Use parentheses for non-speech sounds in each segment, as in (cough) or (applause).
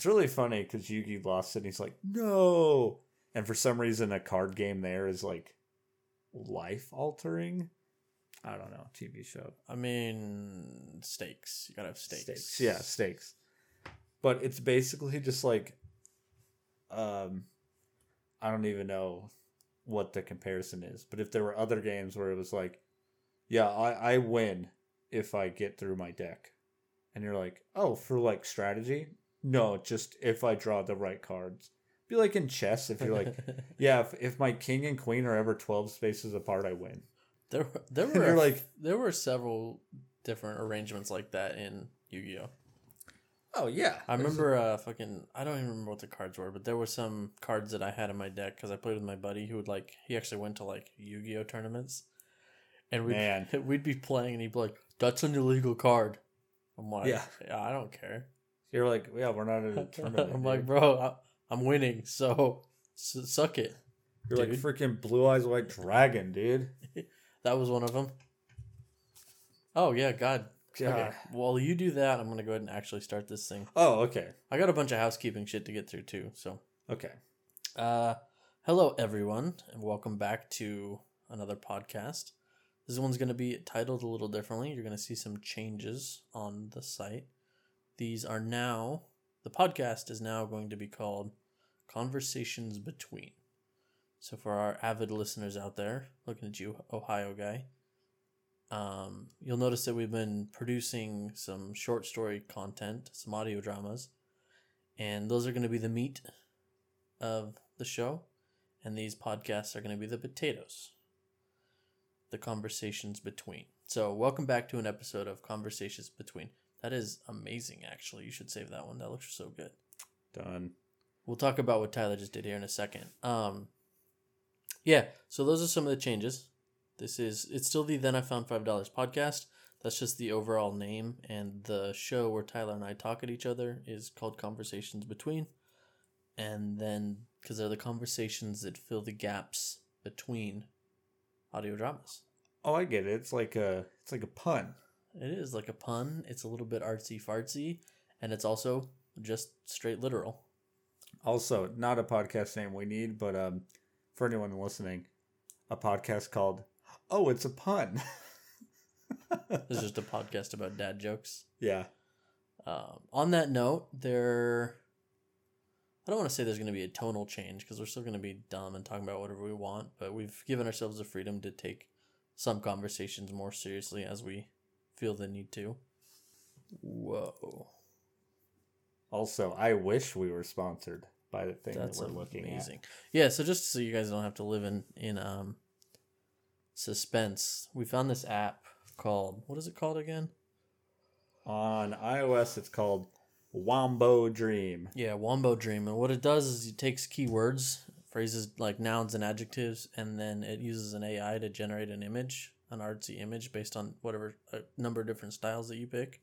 It's really funny because Yugi lost and he's like, no. And for some reason, a card game there is like life altering. I don't know. TV show. I mean, stakes. You gotta have stakes. Stakes. Yeah, stakes. But it's basically just like, um, I don't even know what the comparison is. But if there were other games where it was like, yeah, I, I win if I get through my deck. And you're like, oh, for like strategy? No, just if I draw the right cards. Be like in chess, if you're like, (laughs) yeah, if, if my king and queen are ever 12 spaces apart, I win. there, (laughs) were- there And were you're like- there were several different arrangements like that in Yu-Gi-Oh. Oh, yeah. I remember uh fucking I don't even remember what the cards were, but there were some cards that I had in my deck because I played with my buddy who would like he actually went to like Yu-Gi-Oh tournaments, and we'd Man. (laughs) we'd be playing and he'd be like, "That's an illegal card." I'm like, Yeah. "Yeah, I don't care." You're like, yeah, we're not in a (laughs) tournament. I'm like, dude." bro, I, I'm winning, so s- suck it. You're like freaking blue eyes white dragon, dude. (laughs) That was one of them. Oh yeah, God. Okay. God. While you do that, I'm gonna go ahead and actually start this thing. Oh, okay. I got a bunch of housekeeping shit to get through too, so. Okay. Uh, hello, everyone, and welcome back to another podcast. This one's going to be titled a little differently. You're going to see some changes on the site. These are now, the podcast is now going to be called Conversations Between. So, for our avid listeners out there, looking at you, Ohio guy, um, you'll notice that we've been producing some short story content, some audio dramas, and those are going to be the meat of the show, and these podcasts are going to be the potatoes, the conversations between. So, welcome back to an episode of Conversations Between. That is amazing, actually. You should save that one. That looks so good. Done. We'll talk about what Tyler just did here in a second. Um, yeah, so those are some of the changes. This is it's still the Then I Found Five Dollars podcast. That's just the overall name, and the show where Tyler and I talk at each other is called Conversations Between. And then because they're the conversations that fill the gaps between audio dramas. Oh, I get it. It's like a it's like a pun. It is like a pun. It's a little bit artsy fartsy, and it's also just straight literal. Also, not a podcast name we need, but um, for anyone listening, a podcast called "Oh, it's a pun." (laughs) Is just a podcast about dad jokes. yeah. Um, on that note, there. I don't want to say there's going to be a tonal change because we're still going to be dumb and talking about whatever we want, but we've given ourselves the freedom to take some conversations more seriously as we feel the need to. Whoa. Also, I wish we were sponsored by the thing That's that we're looking amazing. Yeah, so just so you guys don't have to live in in um suspense, we found this app called what is it called again? On iOS, it's called Wombo Dream. Yeah, Wombo Dream. And what it does is it takes keywords, phrases like nouns and adjectives, and then it uses an AI to generate an image, an artsy image based on whatever a number of different styles that you pick.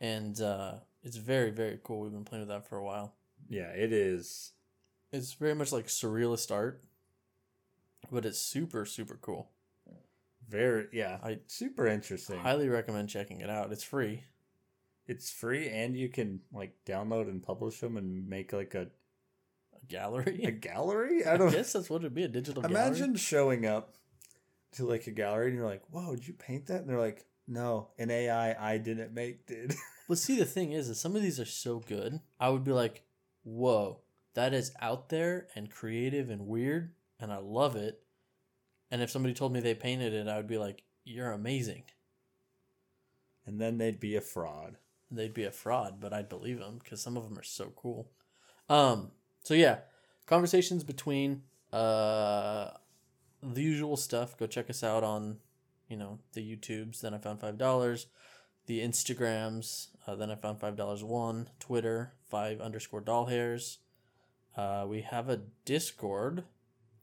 And uh, it's very, very cool. We've been playing with that for a while. Yeah, it is. It's very much like surrealist art, but it's super, super cool. Very yeah, I super interesting. highly recommend checking it out. It's free. It's free, and you can like download and publish them and make like a A gallery. a gallery. I (laughs) I don't guess that's what it'd be a digital gallery. imagine showing up to like a gallery and you're like, "Whoa, did you paint that?" And they're like, "No, an AI I didn't make did." (laughs) But see, the thing is, is some of these are so good. I would be like, "Whoa, that is out there and creative and weird, and I love it." And if somebody told me they painted it, I would be like, "You're amazing." and then they'd be a fraud. They'd be a fraud, but I'd believe them because some of them are so cool. Um. So yeah, conversations between uh the usual stuff. Go check us out on, you know, the YouTubes. Then I found five dollars. The Instagrams. Uh, then I found five dollars one. Twitter five underscore doll hairs. Uh, we have a Discord.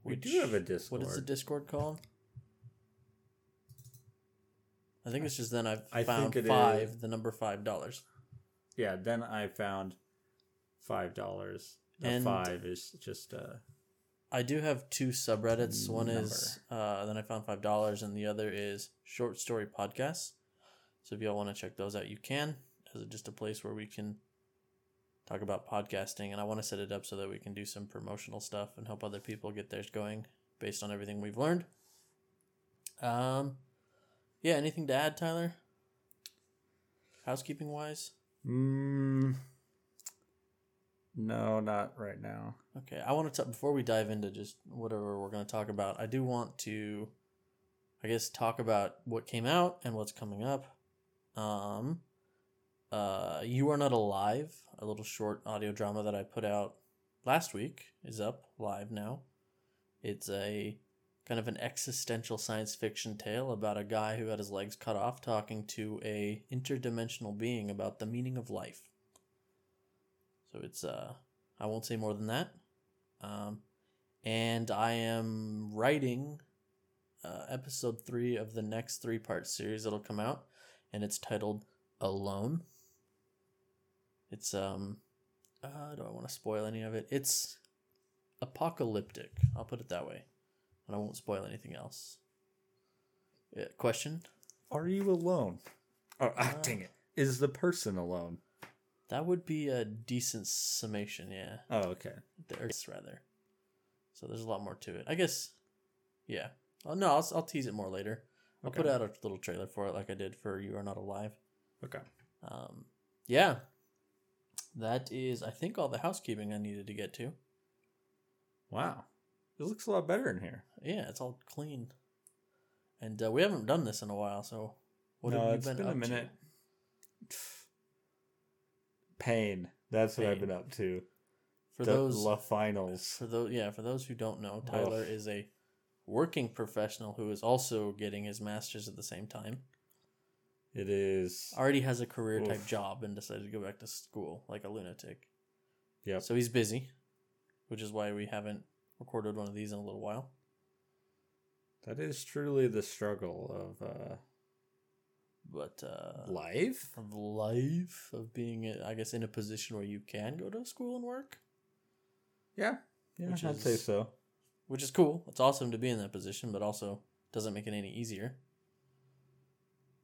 We do have a Discord. What is the Discord called? I think it's just then I've I found five, is- the number five dollars. Yeah, then I found five dollars. The And- five is just uh I do have two subreddits. One Number. is uh, then I found five dollars, and the other is short story podcasts. So if y'all want to check those out, you can. As just a place where we can talk about podcasting, and I want to set it up so that we can do some promotional stuff and help other people get theirs going based on everything we've learned. Um, yeah. Anything to add, Tyler? Housekeeping wise. Mm, no, not right now. Okay, I want to talk before we dive into just whatever we're going to talk about. I do want to, I guess, talk about what came out and what's coming up. Um, uh, you are not alive, a little short audio drama that I put out last week is up live now. It's a kind of an existential science fiction tale about a guy who had his legs cut off talking to a interdimensional being about the meaning of life. So it's uh I won't say more than that. Um and I am writing uh, episode 3 of the next three-part series that'll come out and it's titled Alone. It's um uh do I want to spoil any of it? It's apocalyptic. I'll put it that way. And I won't spoil anything else. Yeah, question? Are you alone? Oh, ah, Uh, dang it. Is the person alone? That would be a decent summation, yeah. Oh, okay. Or rather. So there's a lot more to it. I guess, yeah. Oh, no, I'll, I'll tease it more later. I'll Okay. put out a little trailer for it like I did for You Are Not Alive. Okay. Um, yeah. That is, I think, all the housekeeping I needed to get to. Wow. It looks a lot better in here. Yeah, it's all clean. And uh, we haven't done this in a while, so what no, have you it's been, been, up a minute. to? Pain. That's what I've been up to. For the those La finals. For those, yeah, for those who don't know, Tyler is a working professional who is also getting his master's at the same time. It is. Already has a career type job and decided to go back to school like a lunatic. Yeah. So he's busy, which is why we haven't recorded one of these in a little while. That is truly the struggle of uh, But uh, life. of life of being, I guess, in a position where you can go to school and work, Yeah, yeah, Which I'd say is- so. which is cool. It's awesome to be in that position, but also doesn't make it any easier.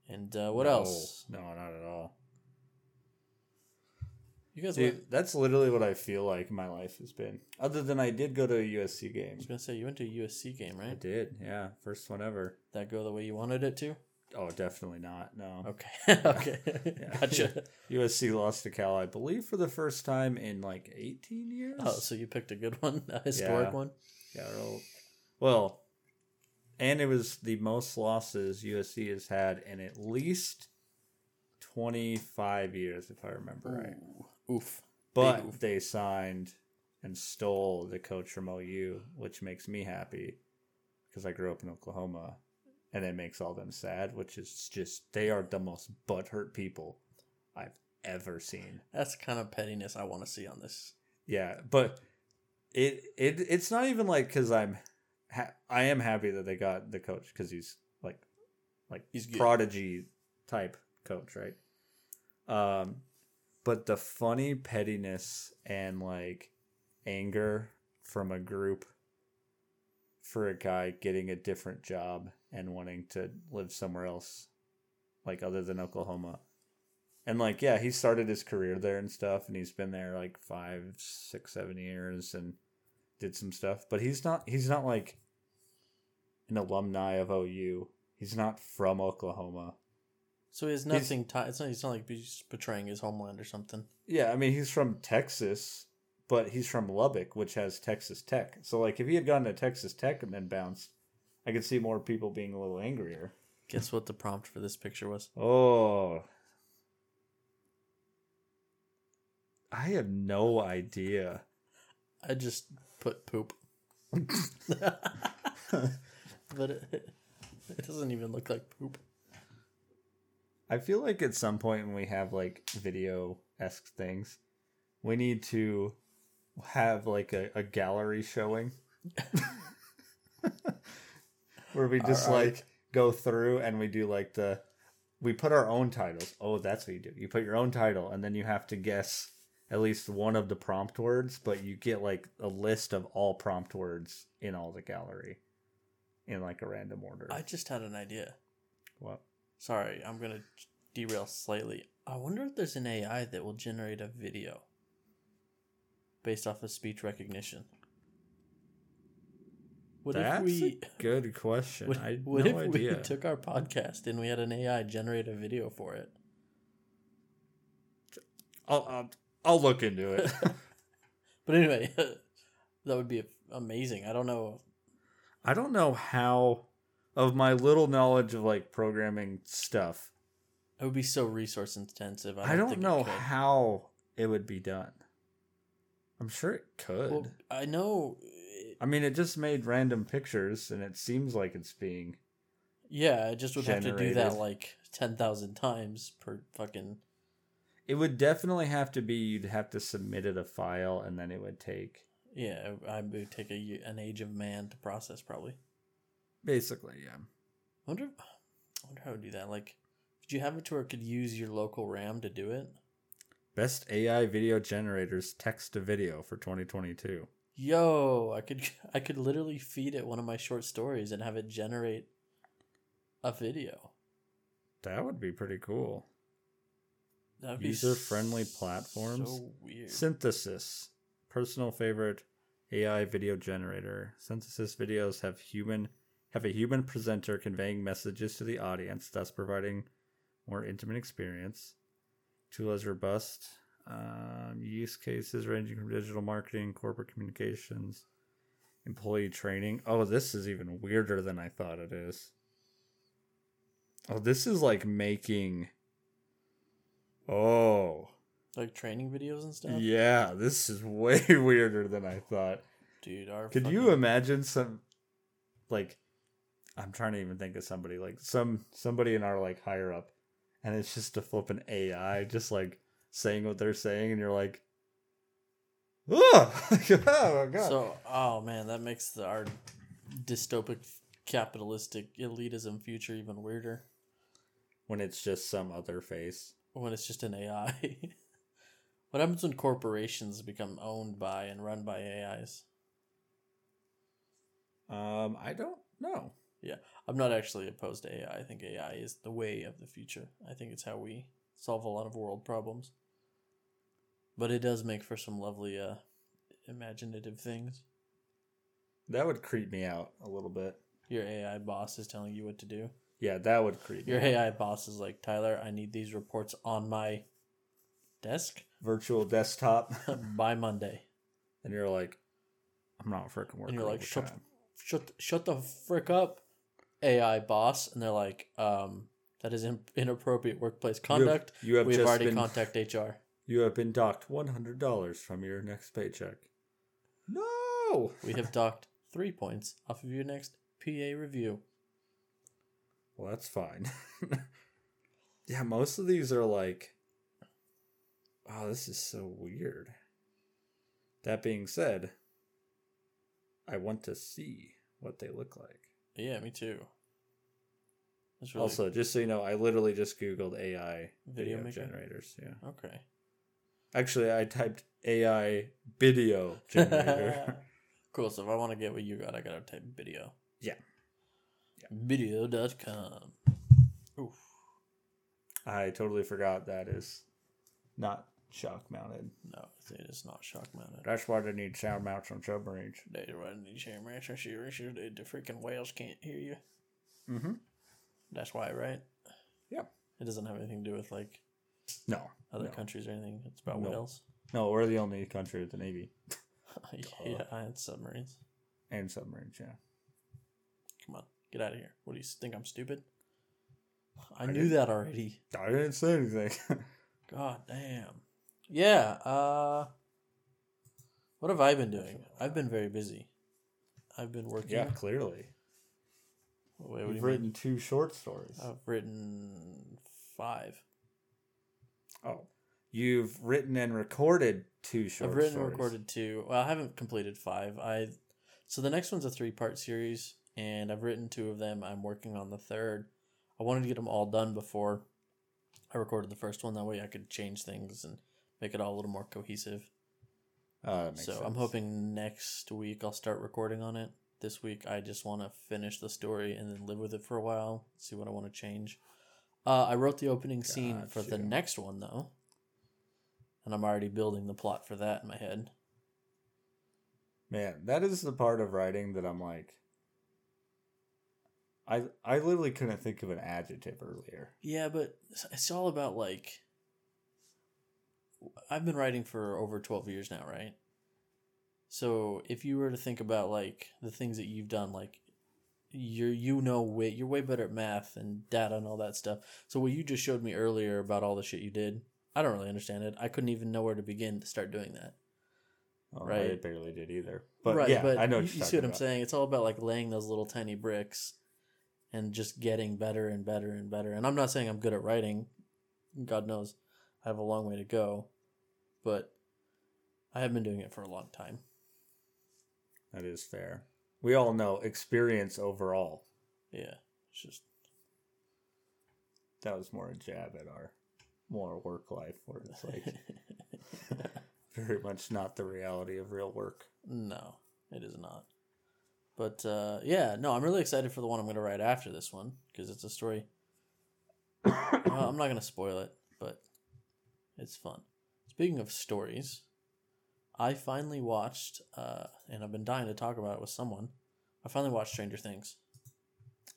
And uh, what No, else? No, not at all. You guys Dude, went, that's literally what I feel like my life has been. Other than I did go to a USC game. I was gonna say you went to a USC game, right? I did, yeah, first one ever. That go the way you wanted it to? Oh, definitely not. No. Okay, (laughs) (laughs) okay, Yeah. gotcha. USC lost to Cal, I believe, for the first time in like 18 years. Oh, so you picked a good (laughs) one, a historic Yeah. one. Yeah, real- well, and it was the most losses USC has had in at least 25 years, if I remember right. Oof. But oof. they signed and stole the coach from OU, which makes me happy because I grew up in Oklahoma, and it makes all them sad. Which is just they are the most butthurt people I've ever seen. That's the kind of pettiness I want to see on this. Yeah, but it it it's not even like because I'm ha- I am happy that they got the coach because he's like like He's good. prodigy type coach, right? Um, but the funny pettiness and like anger from a group for a guy getting a different job and wanting to live somewhere else, like other than Oklahoma. And like, yeah, he started his career there and stuff, and he's been there like five, six, seven years and did some stuff. But he's not he's not like an alumni of OU. He's not from Oklahoma. So he has He's- nothing. It's not. It's not like he's betraying his homeland or something. Yeah, I mean he's from Texas, but he's from Lubbock, which has Texas Tech. So like if he had gone to Texas Tech and then bounced, I could see more people being a little angrier. Guess what the prompt for this picture was? Oh. I have no idea. I just put poop, but it, it doesn't even look like poop. I feel like at some point when we have like video esque things, we need to have like a, a gallery showing (laughs) where we just Alright. like go through and we do like the we put our own titles. Oh, that's what you do. You put your own title and then you have to guess at least one of the prompt words, but you get like a list of all prompt words in all the gallery in like a random order. I just had an idea. what? Sorry, I'm gonna derail slightly. I wonder if there's an AI that will generate a video based off of speech recognition? What That's if we a good question. what, I had what no if idea. we (laughs) took our podcast and we had an AI generate a video for it? I'll, I'll I'll look into it. (laughs) (laughs) But anyway, that would be amazing. I don't know. I don't know how of my little knowledge of like programming stuff. It would be so resource intensive. I I don't, don't, think know It how it would be done. I'm sure it could. Well, I know. it- I mean, it just made random pictures, and it seems like it's being. Yeah, I just would have to do that Generated. like ten thousand times per fucking. It would definitely have to be. You'd have to submit it a file, and then it would take Yeah, I would take a an age of man to process probably. basically, yeah. I wonder. I wonder how to do that. Like, could you have it to where it could use your local RAM to do it? Best AI video generators text to video for 2022. Yo, I could (laughs) I could literally feed it one of my short stories and have it generate a video. That would be pretty cool. That'd be User-friendly s- platforms. Weird. Synthesia, personal favorite AI video generator. Synthesia videos have human have a human presenter conveying messages to the audience, thus providing more intimate experience. Tool has robust um, use cases ranging from digital marketing, corporate communications, employee training. Oh, this is even weirder than I thought it is. Oh, this is like making. Oh. like training videos and stuff. Yeah, this is (laughs) way weirder than I thought. Dude, our Could you imagine some like I'm trying to even think of somebody like some somebody in our like higher up and it's just a flipping AI just like saying what they're saying and you're like (laughs) oh, oh god. So, oh man, that makes the our dystopic capitalistic elitism future even weirder when it's just some other face. when it's just an AI. (laughs) what happens when corporations become owned by and run by AIs? Um I don't know. I'm not actually opposed to AI. I think AI is the way of the future. I think it's how we solve a lot of world problems. But it does make for some lovely uh imaginative things. That would creep me out a little bit. Your AI boss is telling you what to do. Yeah, that would creep me Your out. AI boss is like, "Tyler, I need these reports on my desk Virtual desktop. (laughs) by Monday." and you're like, I'm not freaking working. And you're like, "Shut overtime." shut shut the frick up, AI boss." And they're like, um, that is in- inappropriate workplace You have- conduct. You have, We've just already been contacted HR. (laughs) you have been docked one hundred dollars from your next paycheck. No. We have docked three points off of your next PA review. Well, that's fine. (laughs) yeah, most of these are like, oh, this is so weird. That being said, I want to see what they look like. Yeah, me too. Really Also, just so you know, I literally just Googled AI Video video, generators. Yeah. okay. Actually, I typed AI video (laughs) generator. (laughs) cool. So if I want to get what you got, I gotta type video. Yeah. Video.com. Oof. I totally forgot that is not shock mounted. No, it is not shock mounted. That's why they need sound mounts on submarines. They run these cameras and serious. The the freaking whales can't hear you. Mm-hmm. That's why, right? Yep. It doesn't have anything to do with like No. other no. countries or anything. It's about No. whales. No, we're the only country with the Navy (laughs) yeah, and submarines. and submarines, yeah. Come on, get out of here. What do you think? I'm stupid? I, I knew that already. I didn't say anything. (laughs) God damn. Yeah. Uh, what have I been doing? I've been very busy. I've been working. yeah, clearly. Wait, You've you written mean? two short stories. I've written five. oh. You've written and recorded two short stories. I've written stories. and recorded two. Well, I haven't completed five. I so the next one's a three part series, and I've written two of them. I'm working on the third. I wanted to get them all done before I recorded the first one. That way, I could change things and make it all a little more cohesive. Oh, makes So I'm hoping next week I'll start recording on it. This week I just want to finish the story and then live with it for a while. See what I want to change. Uh, I wrote the opening scene for the next one though, and I'm already building the plot for that in my head. Man, that is the part of writing that I'm like. I I literally couldn't think of an adjective earlier. Yeah, but it's all about like. I've been writing for over 12 years now, right? So if you were to think about like the things that you've done, like you're you know way you're way better at math and data and all that stuff. So what you just showed me earlier about all the shit you did, I don't really understand it. I couldn't even know where to begin to start doing that. Oh, I barely did either. But right, yeah, but I know you, what you see what talking I'm saying. It's all about like laying those little tiny bricks and just getting better and better and better. And I'm not saying I'm good at writing. God knows, I have a long way to go, but I have been doing it for a long time. That is fair. We all know experience overall. Yeah, it's just That was more a jab at our more work life where it's like (laughs) very much not the reality of real work. no, it is not. But uh, yeah, no, I'm really excited for the one I'm going to write after this one because it's a story. (coughs) Uh, I'm not going to spoil it, but it's fun. Speaking of stories, I finally watched, uh, and I've been dying to talk about it with someone. I finally watched Stranger Things,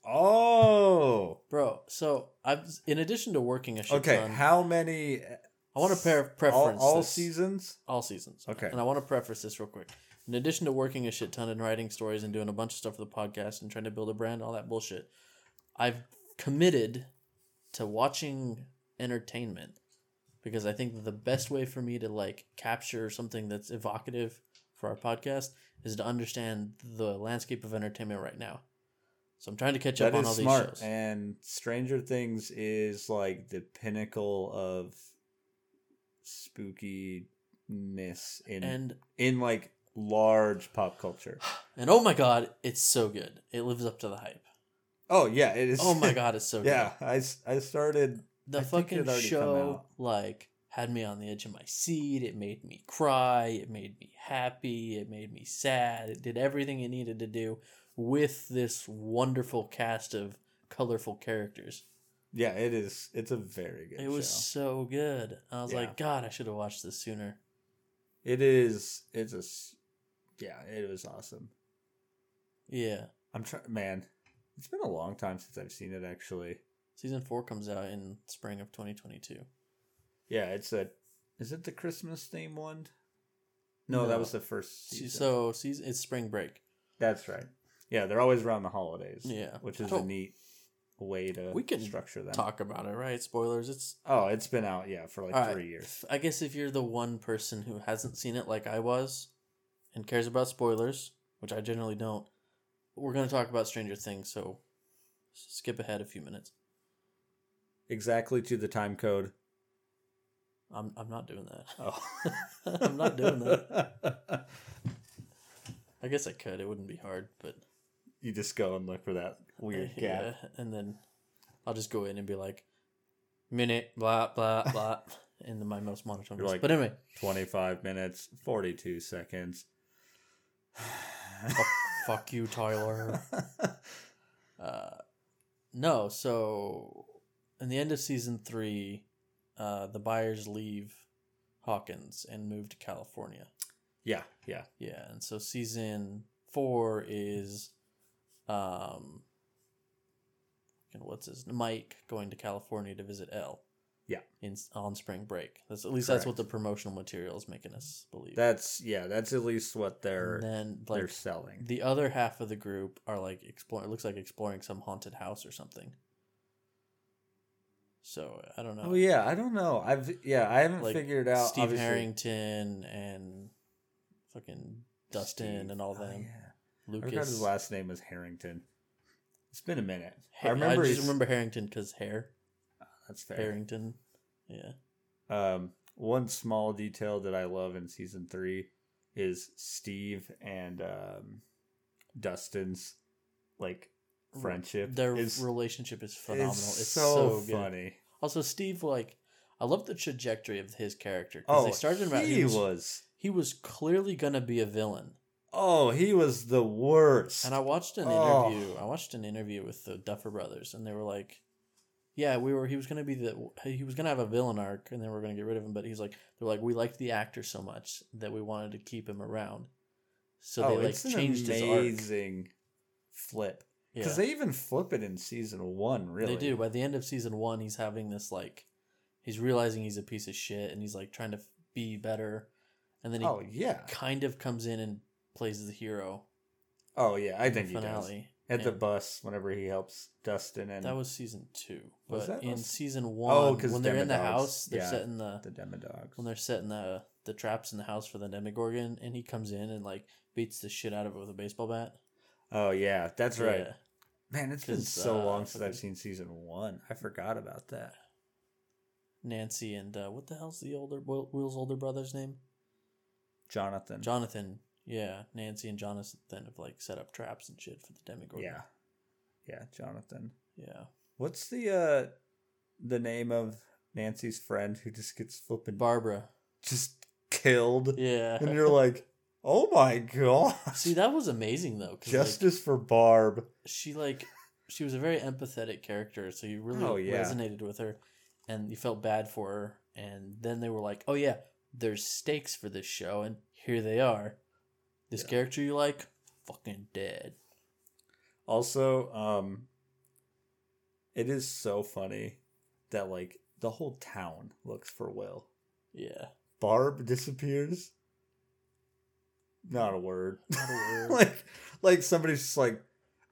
Oh, bro. So I've, in addition to working a shit ton. okay. ton, How many? I want to pair All, preference all this. seasons? all seasons. Okay. And I want to preface this real quick. In addition to working a shit ton and writing stories and doing a bunch of stuff for the podcast and trying to build a brand, all that bullshit, I've committed to watching entertainment because I think that the best way for me to like capture something that's evocative for our podcast is to understand the landscape of entertainment right now. So I'm trying to catch up That on all smart. these shows. And Stranger Things is like the pinnacle of spookiness in and in like large pop culture. and oh my god, it's so good. It lives up to the hype. Oh yeah, it is. Oh my (laughs) god, it's so good. yeah, I started. The I fucking had already come show like had me on the edge of my seat it made me cry it made me happy it made me sad it did everything it needed to do with this wonderful cast of colorful characters Yeah, it is. It's a very good. it was so good i was Yeah. like god i should have watched this sooner It is. It's It's a. Yeah, it was awesome. yeah I'm trying. Man, it's been a long time since I've seen it. Actually, season four comes out in spring of 2022 yeah, it's a. Is it the Christmas theme one? No, that was the first season. so season it's spring break That's right. Yeah, they're always around the holidays. Yeah. which is a neat way to We can structure them. talk about it right spoilers it's Oh, it's been out yeah for like All right. three years. I guess if you're the one person who hasn't seen it like I was and cares about spoilers, which I generally don't, we're going to talk about Stranger Things, so skip ahead a few minutes. Exactly to the time code. I'm I'm not doing that. Oh, (laughs) I'm not doing that. I guess I could. It wouldn't be hard, but You just go and look for that weird (laughs) gap. yeah, and then I'll just go in and be like minute blah blah blah (laughs) in my most monotone You're voice. like- but anyway, 25 minutes, 42 seconds. fuck you, Tyler. Uh, no, so in the end of season three, uh, the Byers leave Hawkins and move to California. yeah, yeah. Yeah, and so season four is, um, and what's his Mike going to California to visit El. Yeah. in on spring break. That's at least that's what the promotional material is making us believe. That's yeah, that's at least what they're and then they're selling. the other half of the group are like exploring. It looks like exploring some haunted house or something. So I don't know. Oh yeah, I don't know. I've yeah, I haven't Like figured out Steve obviously- Harrington and fucking Dustin Steve. and all Oh, them. yeah. I forgot Lucas. his last name was Harrington. It's been a minute. Ha- I remember. I just he's- remember Harrington because hair. That's fair. Harrington. Yeah. Um, one small detail that I love in season three is Steve and um, Dustin's like friendship. Their is, relationship is phenomenal. It's, so, so, funny. Also, Steve, like, I love the trajectory of his character. 'cause Oh, they started him out. he He was, was. he was clearly gonna be a villain. Oh, he was the worst. And I watched an Oh. interview. I watched an interview with the Duffer Brothers, and they were like, "Yeah, we were. He was gonna be the. He was gonna have a villain arc, and then we are gonna get rid of him. But he's like, they're like, we liked the actor so much that we wanted to keep him around. So oh, they like changed his arc. amazing flip Yeah. because they even flip it in season one. Really, They do. By the end of season one, he's having this like, he's realizing he's a piece of shit, and he's like trying to be better, and then he Oh yeah. kind of comes in and plays as the hero. Oh yeah. I think the he does. finale. At the bus, whenever he helps Dustin and that was season two, but Was that in season oh, one, Oh, when they're in the house, they're Yeah. setting the the Demodogs. when they're setting the the traps in the house for the Demogorgon, and he comes in and like beats the shit out of it with a baseball bat. Oh yeah, that's right. Yeah. Man, it's been so uh, long since I've seen season one. I forgot about that. Nancy and uh, what the hell's the older Will- Will's older brother's name? Jonathan. Jonathan. Yeah, Nancy and Jonathan have like set up traps and shit for the Demogorgon. Yeah. Yeah, Jonathan. yeah. What's the uh the name of Nancy's friend who just gets flipping Barbara. just killed? Yeah. And you're like, oh my god. See, that was amazing though, because like, Justice for Barb. she like she was a very empathetic character, so you really Oh, yeah. resonated with her, and you felt bad for her. And then they were like, "Oh yeah, there's stakes for this show, and here they are. This Yeah. character you like, fucking dead." Also, um it is so funny that like the whole town looks for Will. Yeah, Barb disappears. Not a word. not a (laughs) word. like like somebody's just like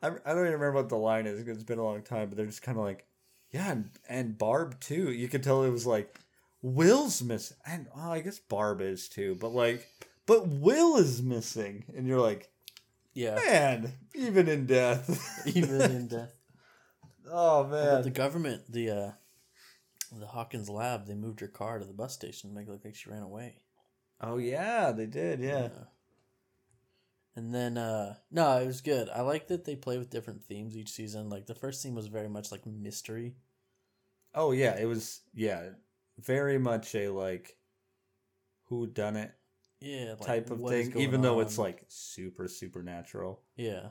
I, I don't even remember what the line is it's been a long time but they're just kind of like yeah and, and barb too you could tell it was like will's missing and oh, i guess barb is too but like but will is missing and you're like yeah, man even in death (laughs) even in death. oh man the government, the uh, the Hawkins lab, they moved her car to the bus station to make it look like she ran away. oh yeah they did yeah And then uh no, it was good. I like that they play with different themes each season. Like the first theme was very much like mystery. oh yeah it was yeah very much a like who done it Yeah, like, type of thing even though it's like super supernatural yeah,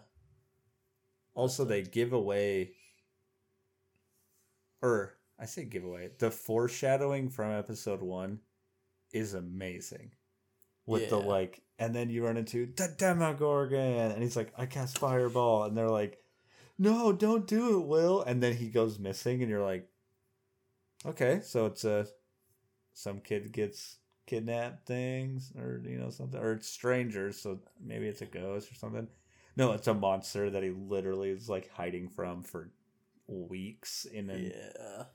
Also, they give away, or I say give away. The foreshadowing from episode one is amazing. With the like, and then you run into the Demogorgon, and he's like, "I cast fireball," and they're like, "No, don't do it, Will." And then he goes missing, and you're like, "Okay, so it's a some kid gets kidnapped things, or you know something, or it's strangers, so maybe it's a ghost or something." No, it's a monster that he literally is like hiding from for weeks in an, yeah.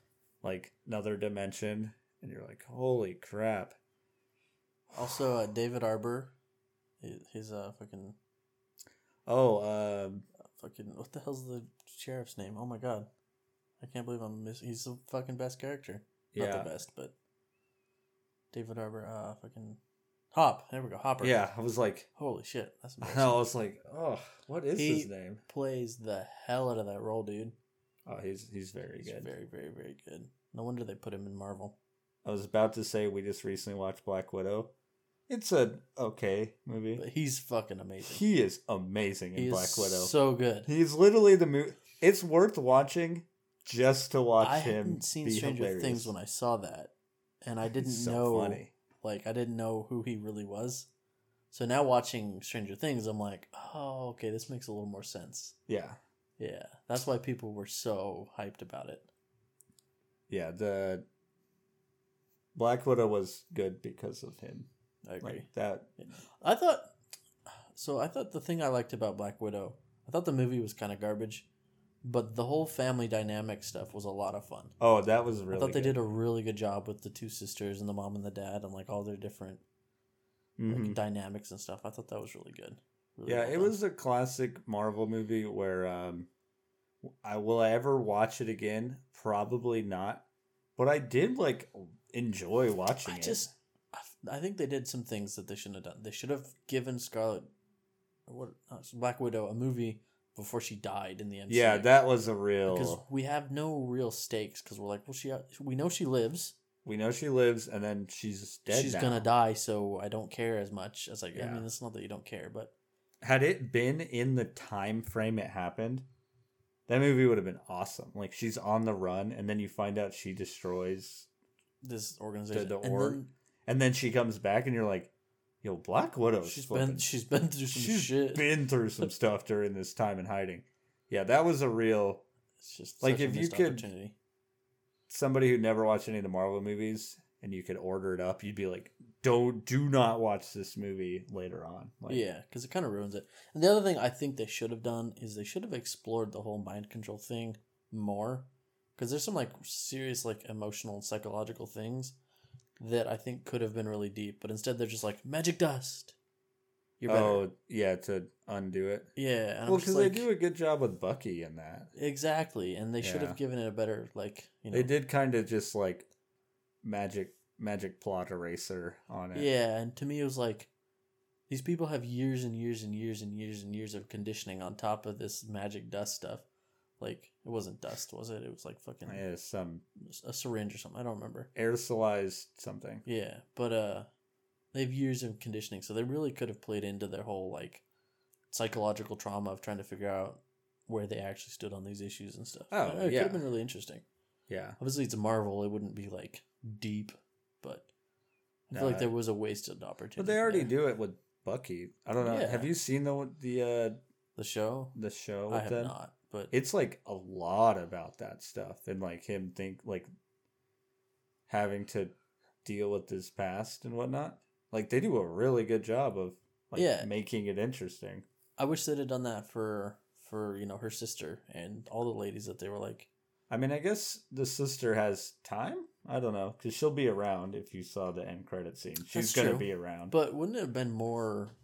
like another dimension, and you're like, "Holy crap!" Also, uh, David Harbour, his, his uh fucking Oh, um, fucking what the hell's the sheriff's name? Oh my god, I can't believe I'm missing. He's the fucking best character. Yeah. Not the best, but David Harbour, uh, fucking Hop. There we go, Hopper. yeah. I was like, Holy shit, that's (laughs) I was like, oh, what is He- his name? Plays the hell out of that role, dude. Oh, he's he's very He's good. very, very, very good. No wonder they put him in Marvel. I was about to say we just recently watched Black Widow. It's a okay movie. But he's fucking amazing. He is amazing in He Black Widow. so good. He's literally the movie. It's worth watching just to watch I him hadn't seen Stranger hilarious. Things when I saw that, and I didn't so know funny. like I didn't know who he really was. So now watching Stranger Things, I'm like, oh, okay, this makes a little more sense. Yeah, Yeah, that's why people were so hyped about it. yeah. The Black Widow was good because of him. I agree. Like that. I thought so. I thought the thing I liked about Black Widow, I thought the movie was kind of garbage, but the whole family dynamic stuff was a lot of fun. Oh, that was really. I thought they good. did a really good job with the two sisters and the mom and the dad and like all their different like, Mhm. dynamics and stuff. I thought that was really good. Really Yeah, well it was a classic Marvel movie where um I will I ever watch it again? Probably not. But I did like enjoy watching I it. just, I think they did some things that they shouldn't have done. They should have given Scarlett, what uh, Black Widow, a movie before she died in the end. Yeah, that was a real because we have no real stakes because we're like, well, she we know she lives. we know she lives and then she's dead. She's now. gonna die, so I don't care as much as like. I mean, it's not that you don't care, but Had it been in the time frame it happened, that movie would have been awesome. Like she's on the run and then you find out she destroys this organization the and org. And then she comes back and you're like, Yo, Black Widow. she's been she's been through some she's shit. been through some (laughs) stuff during this time in hiding. Yeah, that was a real it's just like, if you could- opportunity. somebody who never watched any of the Marvel movies and you could order it up, you'd be like, "Don't do not watch this movie later on." Like, yeah, because it kind of ruins it. And the other thing I think they should have done is they should have explored the whole mind control thing more, because there's some like serious like emotional and psychological things that I think could have been really deep, but instead they're just like magic dust. You're better. Oh, yeah, to undo it. yeah, well, because like, they do a good job with Bucky in that. exactly, and they should have given it a better like you know. They did kind of just like magic magic plot eraser on it. Yeah, and to me it was like these people have years and years and years and years and years of conditioning on top of this magic dust stuff. Like it wasn't dust, was it? It was like fucking Yeah, some a syringe or something. I don't remember. aerosolized something. Yeah, but uh, they have years of conditioning, so they really could have played into their whole like psychological trauma of trying to figure out where they actually stood on these issues and stuff. Oh, it could have been really interesting. Yeah. Obviously, it's a Marvel; it wouldn't be like deep, but I feel like there was a wasted opportunity. But they already there. do it with Bucky. I don't know. Yeah. Have you seen the the uh the show. the show I with have them? not, but It's like a lot about that stuff and like him think like having to deal with his past and whatnot. Like they do a really good job of like Yeah. making it interesting. I wish they'd have done that for for you know her sister and all the ladies that they were like, I mean, I guess the sister has time. I don't know because she'll be around. If you saw the end credit scene, she's That's gonna true. be around. but wouldn't it have been more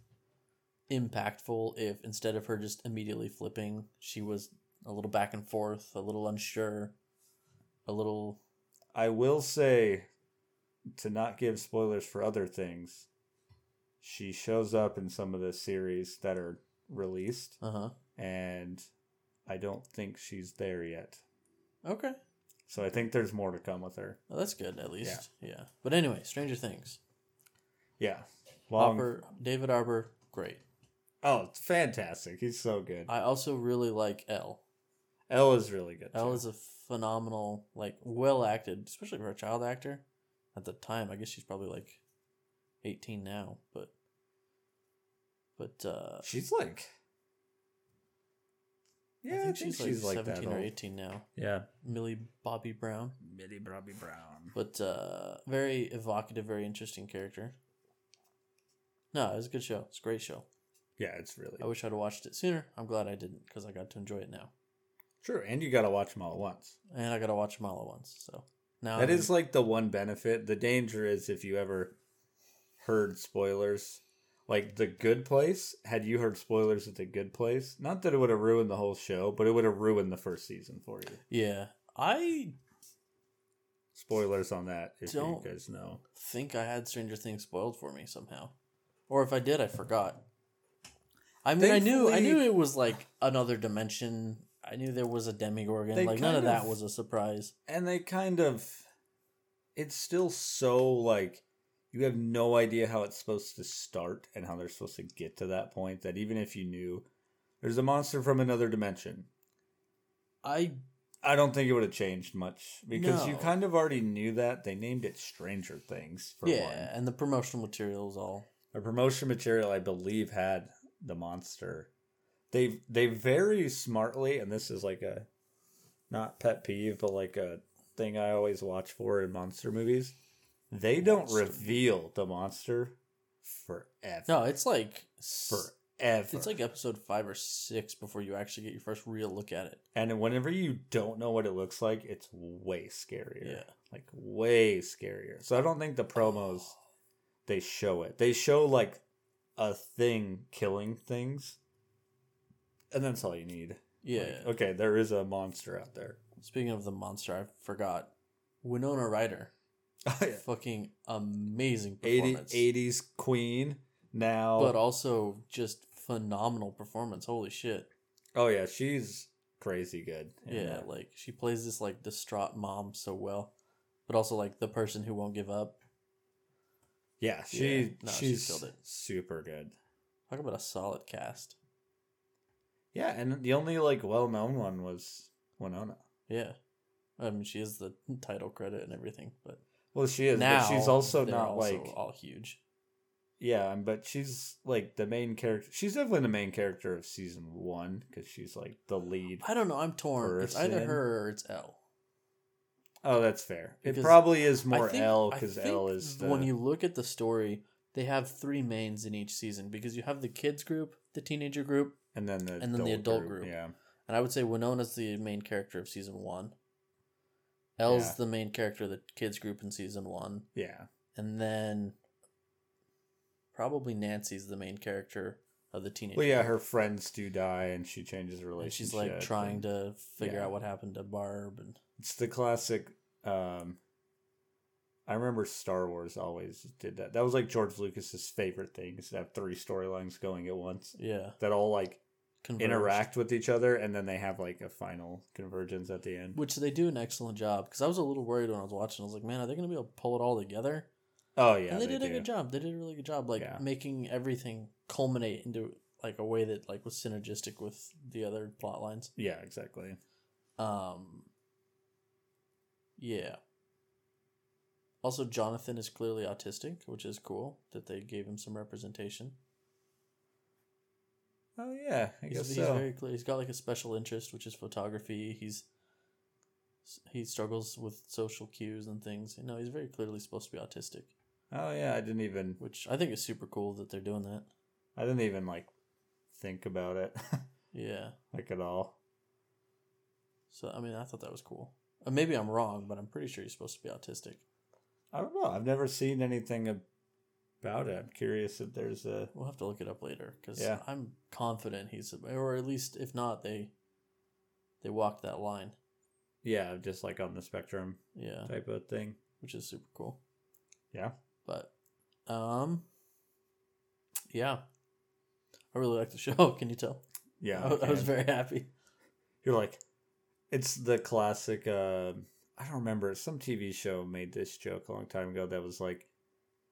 impactful if instead of her just immediately flipping, she was a little back and forth, a little unsure, a little I will say, to not give spoilers for other things, she shows up in some of the series that are released, uh huh. and I don't think she's there yet. Okay, So I think there's more to come with her. well, that's good at least. Yeah. yeah. But anyway, Stranger Things. Yeah. Long, Harbour, David Harbour, great. Oh, it's fantastic. He's so good. I also really like El. El is really good. El too. is a phenomenal, like well acted, especially for a child actor. At the time, I guess she's probably like eighteen now, but but uh, She's like. Yeah, I think she's, like like that seventeen or eighteen now. Yeah. Millie Bobby Brown, Millie Bobby Brown. but uh, very evocative, very interesting character. No, it was a good show. It's a great show. Yeah, it's really I wish I'd watched it sooner. I'm glad I didn't because I got to enjoy it now, true. And you got to watch them all at once. and I got to watch them all at once. So now That I'm- is like the one benefit. The danger is if you ever heard spoilers, like The Good Place. Had you heard spoilers at The Good Place? Not that it would have ruined the whole show, but it would have ruined the first season for you. yeah. I Spoilers on that, if Don't. you guys know. think I had Stranger Things spoiled for me somehow, or if I did, I forgot. I mean, I knew I knew it was like another dimension. I knew there was a Demogorgon. They like none of kind that was a surprise. And they kind of. It's still so like. You have no idea how it's supposed to start and how they're supposed to get to that point. That even if you knew there's a monster from another dimension, I I don't think it would have changed much because you kind of already knew that. They named it Stranger Things for yeah, one. and the promotional materials all The promotion material, I believe, had the monster. They they very smartly, and this is like a not pet peeve, but like a thing I always watch for in monster movies. They don't reveal the monster forever. no. It's like forever. It's like episode five or six before you actually get your first real look at it. and whenever you don't know what it looks like, it's way scarier. Yeah. like way scarier. So I don't think the promos oh. they show it. They show like a thing killing things, and that's all you need. Yeah. Like, okay, there is a monster out there. Speaking of the monster, I forgot Winona Ryder. (laughs) Oh, yeah. Fucking amazing 80, performance. 80s queen now. but also just phenomenal performance. Holy shit. oh yeah, she's crazy good. Yeah, that. like she plays this like distraught mom so well, but also like the person who won't give up. yeah, she Yeah, no, she she's killed it. super good. Talk about a solid cast. Yeah, and the only like well known one was Winona. Yeah, I mean she is the title credit and everything, but Well, she is, now but she's also not also like all huge. Yeah, but she's like the main character. She's definitely the main character of season one because she's like the lead. I don't know. I'm torn. It's either her or it's El. Oh, that's fair. It probably is more think- El because El is the, when you look at the story, they have three mains in each season because you have the kids group, the teenager group, and then the and then the adult group. Yeah, and I would say Winona's the main character of season one. El's Yeah. the main character of the kids group in season one, yeah, and then probably Nancy's the main character of the teenage. well, yeah. group. Her friends do die, and she changes her and relationship. she's like trying and to figure yeah. out what happened to Barb, and It's the classic. Um, I remember Star Wars always did that. That was like George Lucas's favorite thing is to have three storylines going at once yeah, that all like interact with each other, and then they have like a final convergence at the end. which they do an excellent job. Because I was a little worried when I was watching. I was like, man, are they going to be able to pull it all together? Oh yeah, and they, did a good job. They did a really good job, like Yeah. making everything culminate into like a way that like was synergistic with the other plot lines. Yeah, exactly. Um, yeah. Also, Jonathan is clearly autistic, which is cool that they gave him some representation. Oh yeah, I He's, guess he's so. very clear. He's got like a special interest, which is photography. He's he struggles with social cues and things. You know, he's very clearly supposed to be autistic, Oh yeah, I didn't even. which I think is super cool that they're doing that. I didn't even like think about it (laughs) Yeah. like at all. So I mean, I thought that was cool. Uh, maybe I'm wrong, but I'm pretty sure he's supposed to be autistic. I don't know. I've never seen anything about it. I'm curious if there's a. We'll have to look it up later because Yeah. I'm confident he's, or at least if not, they they walked that line. Yeah, just like on the spectrum Yeah, type of thing. which is super cool. Yeah. But, um, yeah, I really like the (laughs) show. Can you tell? Yeah. I, I was very happy. You're like, it's the classic. Uh, I don't remember. Some TV show made this joke a long time ago that was like,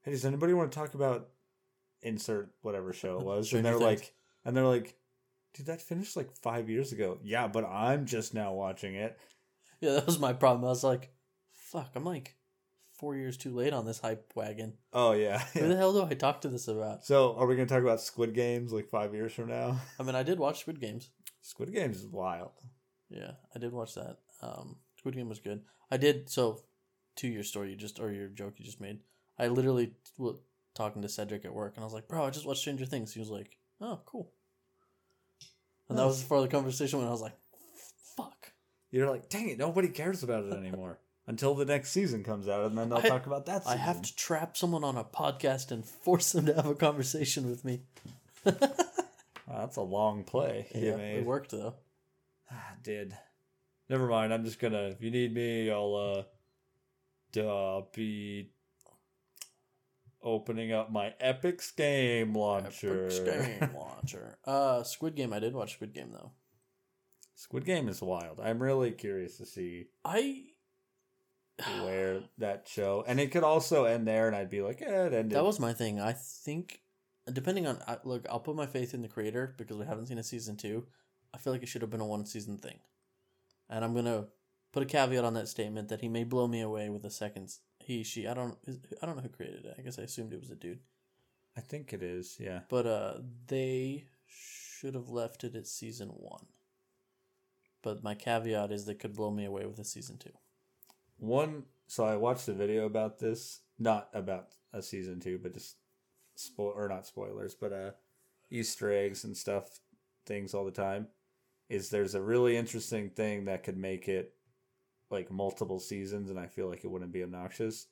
"Hey, does anybody want to talk about insert whatever show it was?" and they're like, and they're like, "Dude, that finished like five years ago." Yeah, but I'm just now watching it. Yeah, that was my problem. I was like, "Fuck!" I'm like four years too late on this hype wagon. Oh yeah. (laughs) Who the hell do I talk to this about? So, are we going to talk about Squid Games like five years from now? (laughs) I mean, I did watch Squid Games. Squid Games is wild. Yeah, I did watch that. Um, Squid Game was good. I did so. To your story, you just or your joke you just made. I literally was talking to Cedric at work, and I was like, "Bro, I just watched Stranger Things." He was like, "Oh, cool." And that was Nice. for the conversation when I was like, "Fuck." You're like, dang it, nobody cares about it anymore until the next season comes out, and then they'll I- talk about that. I have to trap someone on a podcast and force them to have a conversation with me. (laughs) Wow, that's a long play yeah, it worked though. Ah, did. Never mind. I'm just gonna. If you need me, I'll uh, duh, be opening up my Epic's game launcher. Epic Game (laughs) launcher. Uh, Squid Game. I did watch Squid Game though. Squid Game is wild. I'm really curious to see I where that show, and it could also end there, and I'd be like, eh, it ended. That was my thing. I think, depending on I- look, I'll put my faith in the creator because we haven't seen a season two. I feel like it should have been a one season thing, and I'm gonna put a caveat on that statement that he may blow me away with a second. He, she, I don't, I don't know who created it. I guess I assumed it was a dude, I think it is. Yeah. but uh, they should have left it at season one. But my caveat is they could blow me away with a season two. One. So I watched a video about this, not about a season two, but just spoil or not spoilers, but uh, Easter eggs and stuff, things all the time. Is there's a really interesting thing that could make it like multiple seasons, and I feel like it wouldn't be obnoxious.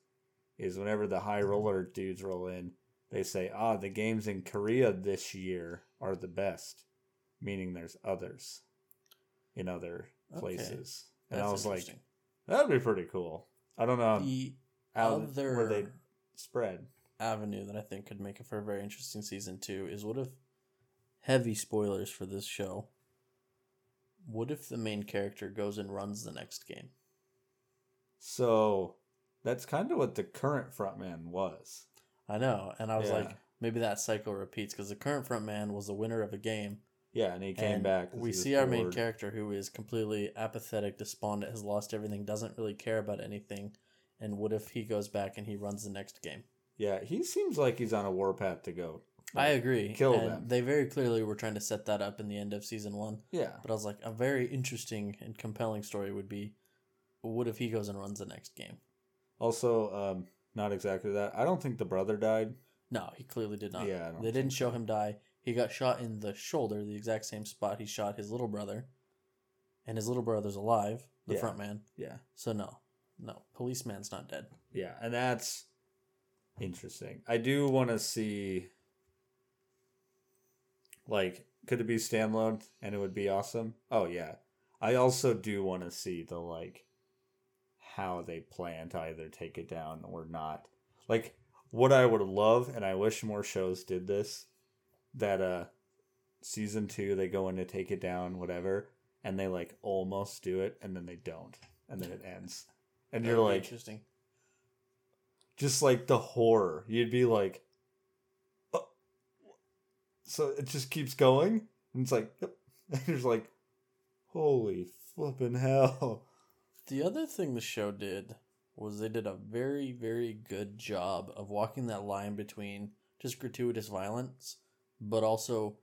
Is whenever the high roller dudes roll in, they say, "Ah, the games in Korea this year are the best," meaning there's others in other Okay. places. And That's I was like. That'd be pretty cool. I don't know the how other where they spread. avenue that I think could make it for a very interesting season two is what if heavy spoilers for this show. What if the main character goes and runs the next game? So that's kind of what the current frontman was. I know, and I was Yeah. like, maybe that cycle repeats because the current frontman was the winner of a game. Yeah, and he came and back. We see our main character who is completely apathetic, despondent, has lost everything, doesn't really care about anything. And what if he goes back and he runs the next game? Yeah, he seems like he's on a warpath to go. I agree. Kill and them. They very clearly were trying to set that up in the end of season one. Yeah. But I was like, a very interesting and compelling story would be, what if he goes and runs the next game? Also, um, not exactly that. I don't think the brother died. No, he clearly did not. Yeah, I don't they didn't show him die. He got shot in the shoulder, the exact same spot he shot his little brother, and his little brother's alive, the Yeah. front man. Yeah. So no, no, policeman's not dead. Yeah, and that's interesting. I do want to see like could it be standalone and it would be awesome? Oh yeah. I also do want to see the like how they plan to either take it down or not. Like what I would love and I wish more shows did this that uh season 2 they go in to take it down whatever and they like almost do it and then they don't and then it ends. And That you're like interesting. just like the horror. You'd be like. So it just keeps going, and it's like, yep. (laughs) and you're like, holy flipping hell. The other thing the show did was they did a very, very good job of walking that line between just gratuitous violence, but also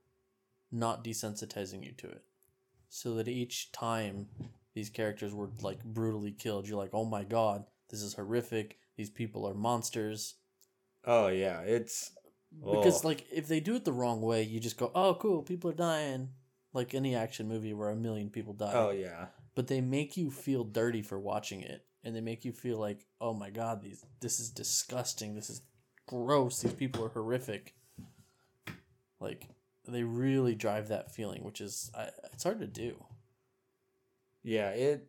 not desensitizing you to it. So that each time these characters were like brutally killed, you're like, oh my god, this is horrific. These people are monsters. Oh yeah, it's Because Oh. like if they do it the wrong way, you just go, oh cool, people are dying. Like any action movie where a million people die oh yeah, but they make you feel dirty for watching it and they make you feel like oh my god these this is disgusting this is gross these people are horrific like they really drive that feeling which is I, it's hard to do yeah it,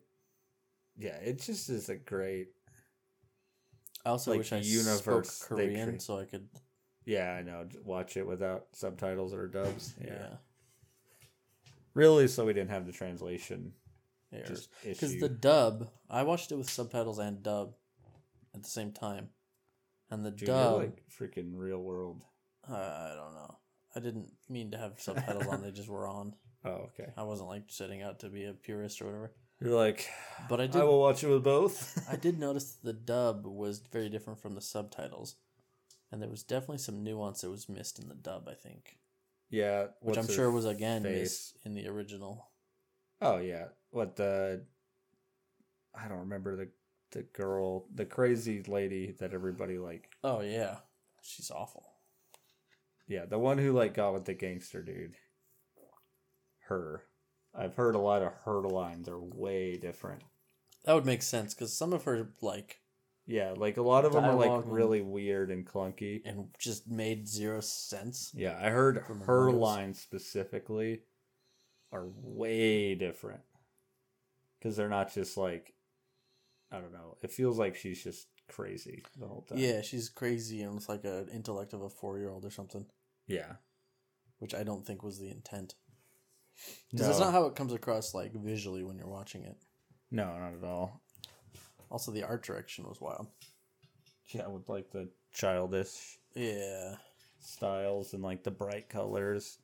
yeah it just is a great. i also Like wish i universe spoke korean so i could Yeah, I know. Watch it without subtitles or dubs. (laughs) yeah, Yeah, really. So we didn't have the translation. because the dub i watched it with subtitles and dub at the same time and the Dude, dub like freaking real world. uh, i don't know i didn't mean to have (laughs) subtitles on they just were on Oh, okay. I wasn't like setting out to be a purist or whatever. You're like, But I did. I will watch it with both. (laughs) I did notice the dub was very different from the subtitles. And there was definitely some nuance that was missed in the dub, I think. yeah, Which I'm sure was again face? missed in the original. Oh yeah, what the? I don't remember the the girl, the crazy lady that everybody like. Oh yeah. She's awful. Yeah, the one who like got with the gangster dude. Her, I've heard a lot of her lines are way different. That would make sense because some of her like Yeah, like a lot of them are like Dialogue and- really weird and clunky. and just made zero sense. Yeah, I heard From the her lines specifically are way different because they're not just like I don't know. It feels like she's just crazy the whole time. Yeah, she's crazy and with like an intellect of a four year old or something, yeah. which I don't think was the intent. Because that's No. not how it comes across like visually when you're watching it. No, not at all. Also, the art direction was wild. Yeah, with like the childish Yeah. styles and like the bright colors.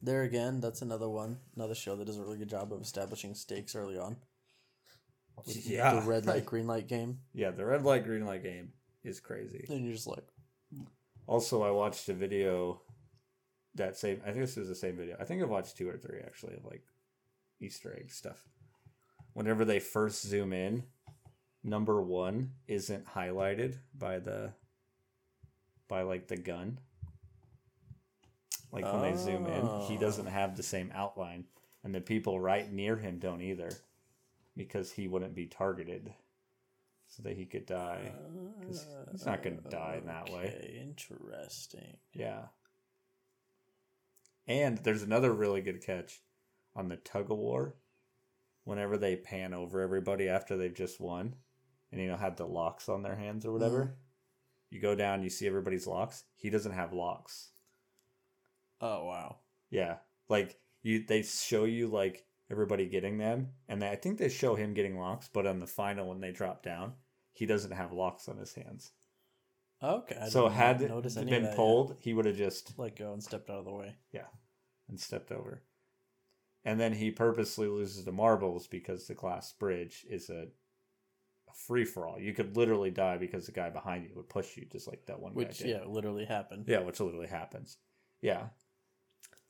There again, that's another one, another show that does a really good job of establishing stakes early on. With Yeah. The red light, (laughs) green light game. Yeah, the red light, green light game is crazy. And you're just like, Also, I watched a video that same. I think this was the same video. I think I've watched two or three actually of like Easter egg stuff. Whenever they first zoom in, number one isn't highlighted by the by like the gun. Like when they zoom in, he Oh. doesn't have the same outline, and the people right near him don't either, because he wouldn't be targeted, so that he could die. 'Cause he's not gonna ah, die in that way. Interesting. Yeah. And there's another really good catch on the tug of war. Whenever they pan over everybody after they've just won, and you know have the locks on their hands or whatever, mm. you go down, you see everybody's locks. He doesn't have locks. Oh wow. Yeah, like you, they show you like everybody getting them, and they, I think they show him getting locks. But on the final, when they drop down, he doesn't have locks on his hands. Okay. I so had it notice any of been that yet. pulled, he would have just let go and stepped out of the way. Yeah and stepped over. And then he purposely loses the marbles because the glass bridge is a free for all. You could literally die because the guy behind you would push you, just like that one Which guy did. yeah, literally happened. Yeah, which literally happens. Yeah.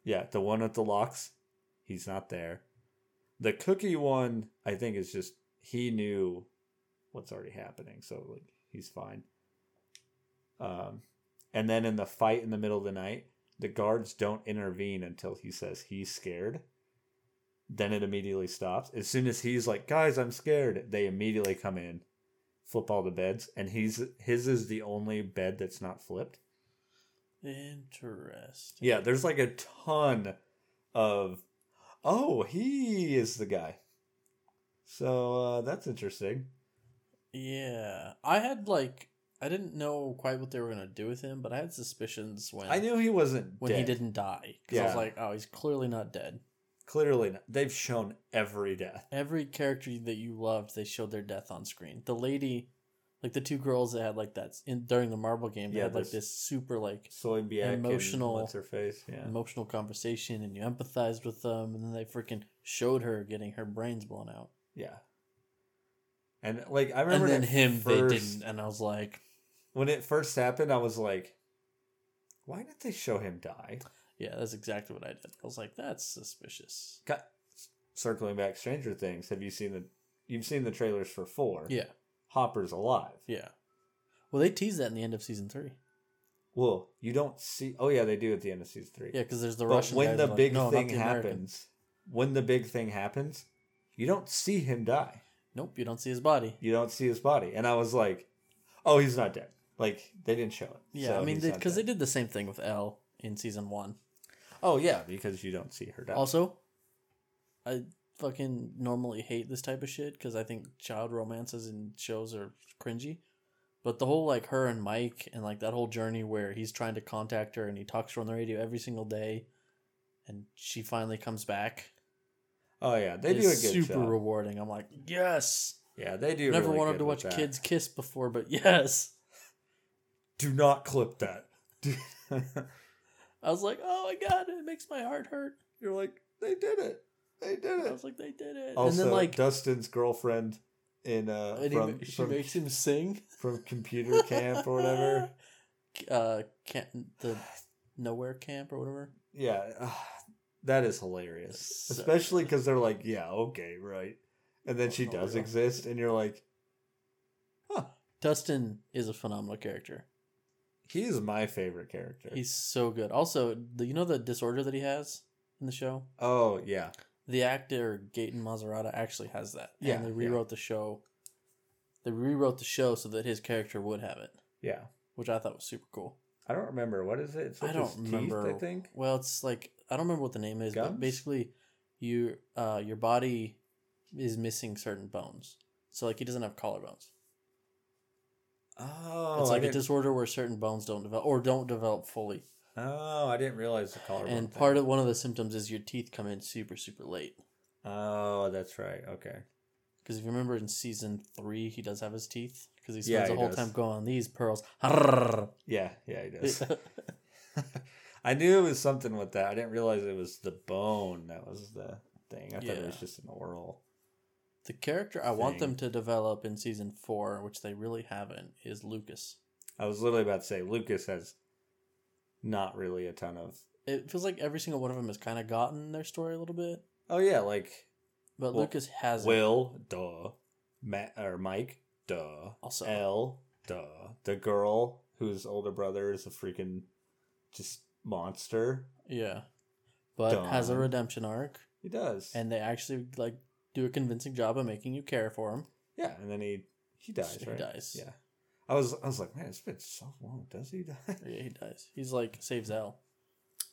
Yeah, the one with the locks, he's not there. The cookie one, I think, is just he knew what's already happening, so like he's fine. Um and then in the fight in the middle of the night, the guards don't intervene until he says he's scared. Then it immediately stops. As soon as he's like, "Guys, I'm scared," they immediately come in, flip all the beds, and he's his is the only bed that's not flipped. Interesting. Yeah, there's like a ton of oh, he is the guy. So uh that's interesting. Yeah. I had like I didn't know quite what they were gonna do with him, but I had suspicions when I knew he wasn't when he didn't die. Because I was like, oh, he's clearly not dead. Clearly not. They've shown every death. Every character that you loved, they showed their death on screen. The lady, like the two girls that had like that in during the marble game, they Yeah, had like this super like Emotional- what's her face? Yeah. emotional conversation, and you empathized with them, and then they freaking showed her getting her brains blown out. Yeah. And like I remember and then him, they didn't, and I was like, when it first happened, I was like, why did they show him die? Yeah, that's exactly what I did. I was like, that's suspicious. Got, circling back, Stranger Things. Have you seen the? You've seen the trailers for four. Yeah, Hopper's alive. yeah. Well, they teased that in the end of season three. Well, you don't see. Oh yeah, they do at the end of season three. Yeah, because there's the but Russian. when the like, big "No, thing the American." happens, when the big thing happens, you don't see him die. nope, you don't see his body. You don't see his body, and I was like, "Oh, he's not dead." Like they didn't show it. Yeah, so I mean, because they dead. did the same thing with El in season one. Oh yeah, because you don't see her die. Also, I fucking normally hate this type of shit because I think child romances in shows are cringy. But the whole like her and Mike and like that whole journey where he's trying to contact her and he talks to her on the radio every single day, and she finally comes back. oh yeah, they do a good super job. rewarding. I'm like, yes. yeah, they do. Never really wanted to watch that. kids kiss before, but (laughs) yes. Do not clip that. (laughs) (laughs) I was like, oh my god, it makes my heart hurt. You're like, they did it. They did it. I was like, they did it. Also, and then like, Dustin's girlfriend in uh and from ma- she from, makes him sing. (laughs) from computer camp or whatever. (laughs) uh camp the nowhere camp or whatever Yeah, ah, that is hilarious. So- Especially because they're like, yeah, okay, right. And then she does exist, and you're like, huh. dustin is a phenomenal character he is my favorite character. he's so good also the, you know the disorder that he has in the show oh yeah, the actor Gaten Matarazzo actually has that Yeah, and they yeah. rewrote the show they rewrote the show so that his character would have it yeah. which i thought was super cool I don't remember what is it. It's i don't his teeth, remember I think. well it's like i don't remember what the name is Gums? but basically you uh your body is missing certain bones so like he doesn't have collarbones Oh, it's like a disorder where certain bones don't develop or don't develop fully. Oh, I didn't realize the collarbone. and thing. part of one of the symptoms is your teeth come in super super late. Oh, that's right. Okay. Because if you remember in season three, he does have his teeth because he spends Yeah, the he whole does. time going on these pearls. (laughs) Yeah, yeah, he does. (laughs) (laughs) I knew it was something with that. I didn't realize it was the bone that was the thing. I thought it was Yeah. just an oral. The character I want them to develop in season four, which they really haven't, is Lucas. I was literally about to say Lucas has not really a ton of. It feels like every single one of them has kind of gotten their story a little bit, Oh yeah, like but Well, Lucas has Will, duh, Matt or Mike, duh, Also- El, duh, the girl whose older brother is a freaking just monster. yeah, but has a redemption arc, He does, and they actually like do a convincing job of making you care for him. yeah, and then he he dies, He right? dies. Yeah, I was I was like, man, it's been so long. Does he die? (laughs) Yeah, he dies. He's like saves El.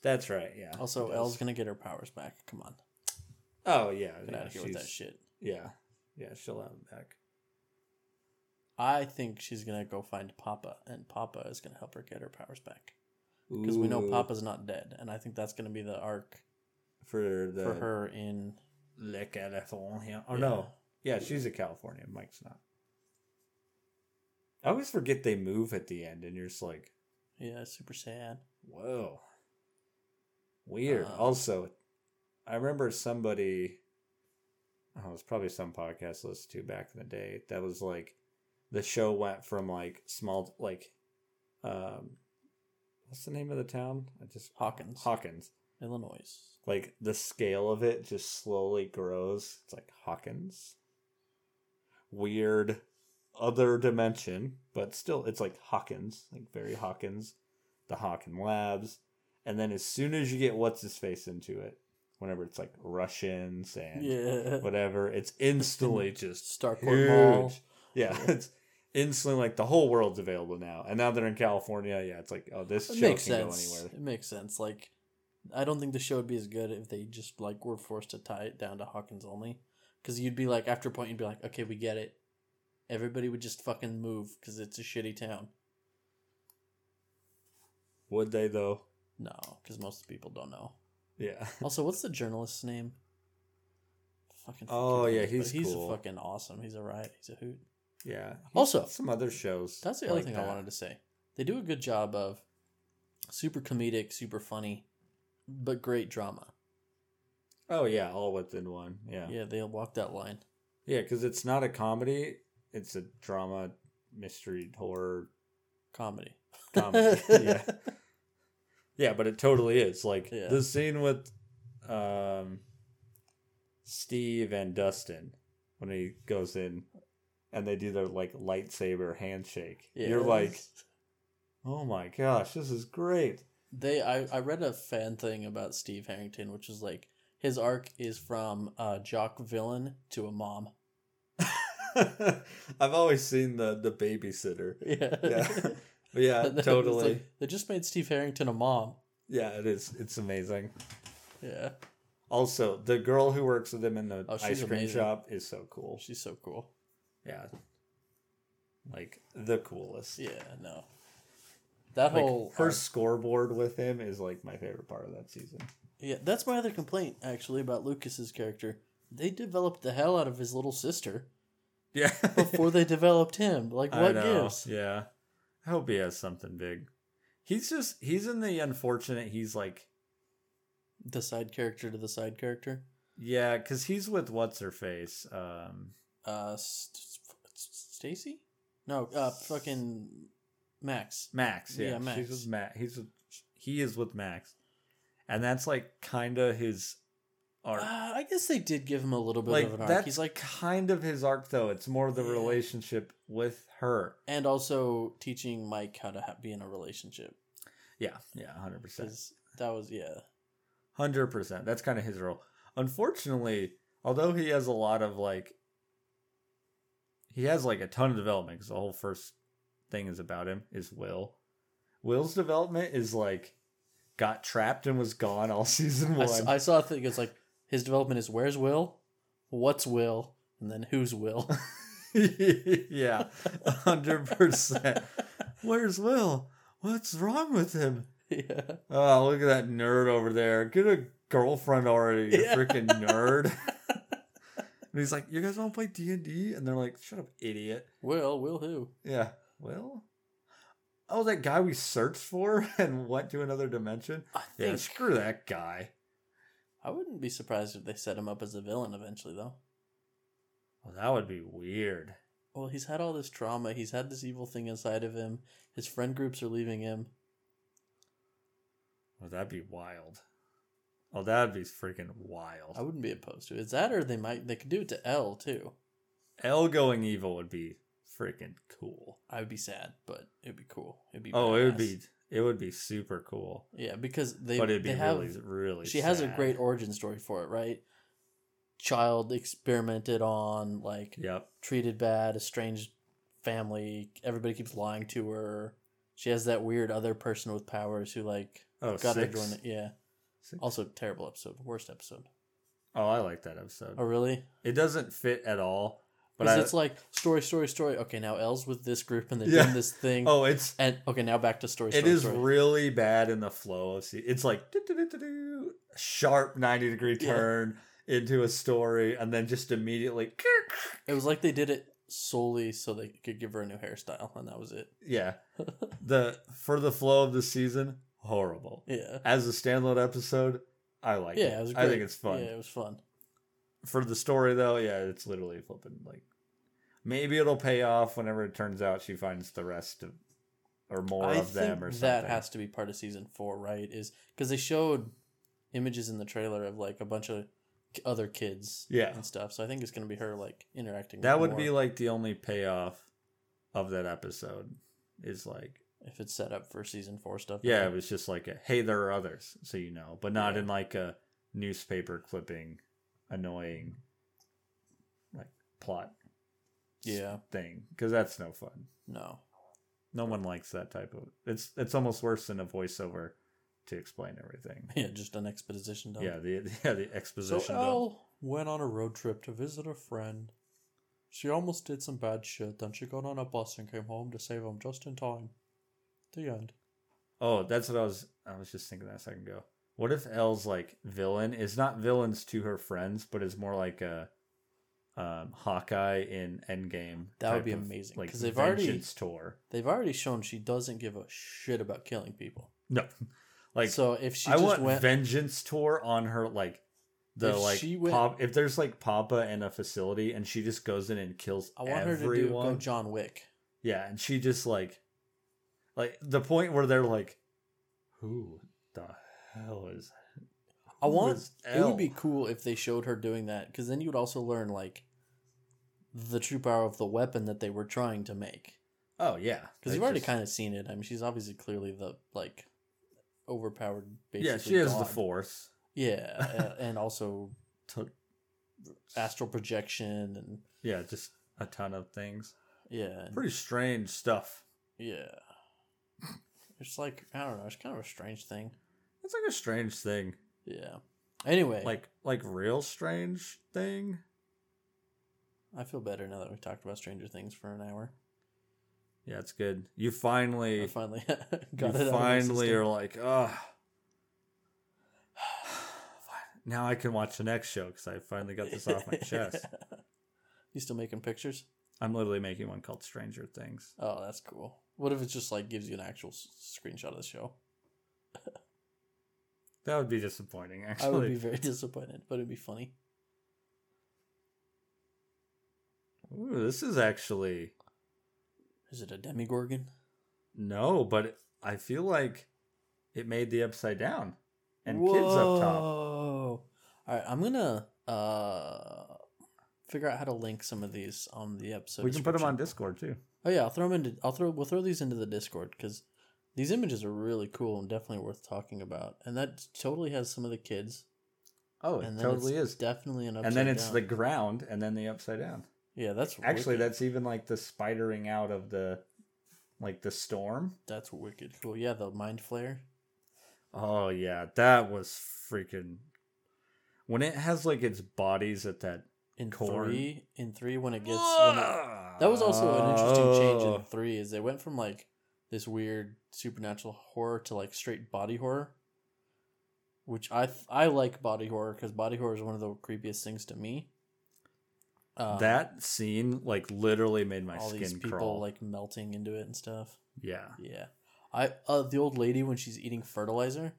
That's right. Yeah. Also, does. gonna get her powers back. Come on, Oh yeah, get yeah, out of here with that shit. Yeah, yeah, she'll have him back. I think she's gonna go find Papa, and Papa is gonna help her get her powers back because we know Papa's not dead, and I think that's gonna be the arc for the for her in. Le California. Oh no, yeah, she's a Californian. Mike's not. I always forget they move at the end, and you're just like, Yeah, super sad. whoa, weird. Uh, also, I remember somebody. Oh, it was probably some podcast I listened to back in the day that was like, the show went from like small like um what's the name of the town? I just Hawkins, Hawkins. Illinois. Like the scale of it just slowly grows. It's like Hawkins. Weird other dimension, but still it's like Hawkins, like very Hawkins, the Hawkin Labs. And then as soon as you get what's his face into it, whenever it's like Russians and Yeah. whatever, it's instantly just Starcourt Mall. Yeah, it's instantly like the whole world's available now. And now they're in California. Yeah, it's like oh, this It show can sense. go anywhere. It makes sense. Like, I don't think the show would be as good if they just like were forced to tie it down to Hawkins only, because you'd be like, after a point, you'd be like, okay, we get it. Everybody would just fucking move because it's a shitty town. Would they though? No, because most people don't know. Yeah. (laughs) Also, what's the journalist's name? Fucking. Oh, yeah, he's he's cool. fucking awesome. He's a riot. He's a hoot. Yeah. Also- some other shows. That's the other like thing that. I wanted to say. They do a good job of super comedic, super funny, but great drama. Oh yeah, all within one. Yeah. Yeah, they walk that line. Yeah, because it's not a comedy; it's a drama, mystery, horror Comedy. comedy. (laughs) yeah. Yeah, but it totally is. Like Yeah. the scene with um Steve and Dustin when he goes in and they do their like lightsaber handshake. You're like, "Oh my gosh, this is great." They. I I read a fan thing about Steve Harrington, which is like his arc is from a jock villain to a mom. (laughs) I've always seen the the babysitter. (laughs) Yeah. Yeah. (laughs) Yeah, And then it's totally. like, they just made Steve Harrington a mom. Yeah, it is. It's amazing. Yeah, Also, the girl who works with him in the Oh, ice cream amazing. shop is so cool. she's so cool. Yeah. Like the coolest. Yeah, no. That Like whole her arc- scoreboard with him is like my favorite part of that season. Yeah, that's my other complaint actually about Lucas's character. They developed the hell out of his little sister Yeah. (laughs) before they developed him. Like, what gives? Yeah. I hope he has something big. He's just he's in the unfortunate he's like The side character to the side character. yeah, cuz he's with what's her face. Um Uh, St- St- Stacy? No, uh, fucking Max. Max, yeah. Yeah, Max. She's with Max. He's with, he is with Max. And that's like kind of his arc. Uh, I guess they did give him a little bit like of an arc. that's He's like, kind of his arc though. It's more the Yeah. relationship with her. and also teaching Mike how to ha- be in a relationship. Yeah, yeah, hundred percent, that was yeah. hundred percent. That's kind of his role. Unfortunately, although he has a lot of like, he has like a ton of development because the whole first thing is about him is Will. Will's development is like got trapped and was gone all (laughs) season I, one. s- I saw a thing. It's like his development is where's Will, what's Will, and then who's Will. (laughs) yeah, hundred percent. Where's Will? What's wrong with him? yeah. Oh, look at that nerd over there. Get a girlfriend already, you Yeah. freaking nerd. (laughs) and he's like, "You guys want to play D and D?" And they're like, "Shut up, idiot." Will, Will who? Yeah. Well. Oh, that guy we searched for (laughs) and went to another dimension. I Yeah, screw that guy. I wouldn't be surprised if they set him up as a villain eventually, though. Well, that would be weird. Well, he's had all this trauma. He's had this evil thing inside of him. His friend groups are leaving him. Well, that'd be wild. Oh, that'd be freaking wild. I wouldn't be opposed to it. It's that, or they might they could do it to El too. El going evil would be freaking cool. I would be sad, but it'd be cool. It'd be Oh, it would be it would be super cool. yeah because they but it'd be they have really really she has a great origin story for it, right? Child experimented on, like Yep. treated bad, estranged family. Everybody keeps lying to her. She has that weird other person with powers who like Oh, got her six? join it. Yeah. Six? Also terrible episode, worst episode. Oh, I like that episode. Oh really? It doesn't fit at all. But Because it's like story, story, story. Okay, now El's with this group and they're Yeah. doing this thing. oh, it's And okay, now back to story. it story, is story. really bad in the flow of see. It's like sharp ninety degree Yeah. turn into a story, and then just immediately. (laughs) It was like they did it solely so they could give her a new hairstyle, and that was it. Yeah, (laughs) the for the flow of the season, horrible. Yeah. As a standalone episode, I like it. Yeah, it was. I think it's fun. Yeah, it was fun. For the story though, yeah, it's literally flipping like. maybe it'll pay off whenever it turns out she finds the rest of or more I of them or something. that has to be part of season four, right? Is because they showed images in the trailer of like a bunch of other kids, Yeah. and stuff. So I think it's gonna be her like interacting. that would be like the only payoff of that episode is like if it's set up for season four stuff. yeah it was just like a, hey there are others so you know but not Yeah. in like a newspaper clipping annoying like plot yeah, thing because that's no fun no, no one likes that type of it's it's almost worse than a voiceover to explain everything yeah, just an exposition. Dump. yeah the (laughs) yeah the So exposition dump. El went on a road trip to visit a friend. She almost did some bad shit, then she got on a bus and came home to save him just in time. The end. Oh, that's what I was. I was just thinking that a second ago. What if El's like villain is not villains to her friends, but is more like a um, Hawkeye in Endgame? That would be of, amazing, Like they've already- tour. They've already shown she doesn't give a shit about killing people. No, (laughs) like so if she I just want went, vengeance tour on her. Like the If like went- pop. If there's like Papa in a facility and she just goes in and kills I want her to do go John Wick. Yeah, and she just like, like the point where they're like, "Who the hell is?" I want. It would be cool if they showed her doing that, because then you would also learn like the true power of the weapon that they were trying to make. Oh yeah, Because you've already just- kind of seen it. I mean, she's obviously clearly the like overpowered. Basically Yeah, she has the force. Yeah, (laughs) and also To, astral projection and yeah, just a ton of things. yeah, Pretty strange stuff. yeah. It's like I don't know. It's kind of a strange thing. It's like a strange thing, Yeah. Anyway, like like real strange thing. I feel better now that we talked about Stranger Things for an hour. Yeah, it's good. You I finally, (laughs) finally you got it. finally are like, oh. (sighs) Now I can watch the next show because I finally got this off my (laughs) chest. You still making pictures? I'm literally making one called Stranger Things. Oh, that's cool. What if it just like gives you an actual s- screenshot of the show? (laughs) That would be disappointing, actually. I would be very (laughs) disappointed, but it'd be funny. Ooh, this is actually Is it a Demogorgon? no, but I feel like it made the upside down and kids up top. Whoa. All right, I'm gonna uh figure out how to link some of these on the episode. we can put them on. Discord too. Oh yeah, I'll throw them into. I'll throw. We'll throw these into the Discord because these images are really cool and definitely worth talking about. And that totally has some of the kids. Oh, it and then totally it's is. definitely an. And then it's down. the ground, and then the upside down. yeah. That's Actually, wicked. that's even like the spidering out of the, like the storm. that's wicked cool. Yeah, the Mind Flayer. Oh yeah, that was freaking. When it has like its bodies at that. In Corn. three, in three, when it gets when it, that was also an interesting change in three. Is they went from like this weird supernatural horror to like straight body horror, which I th- I like body horror because body horror is one of the creepiest things to me. Um, that scene like literally made my all skin these people crawl. like melting into it and stuff. yeah. Yeah, I uh, the old lady when she's eating fertilizer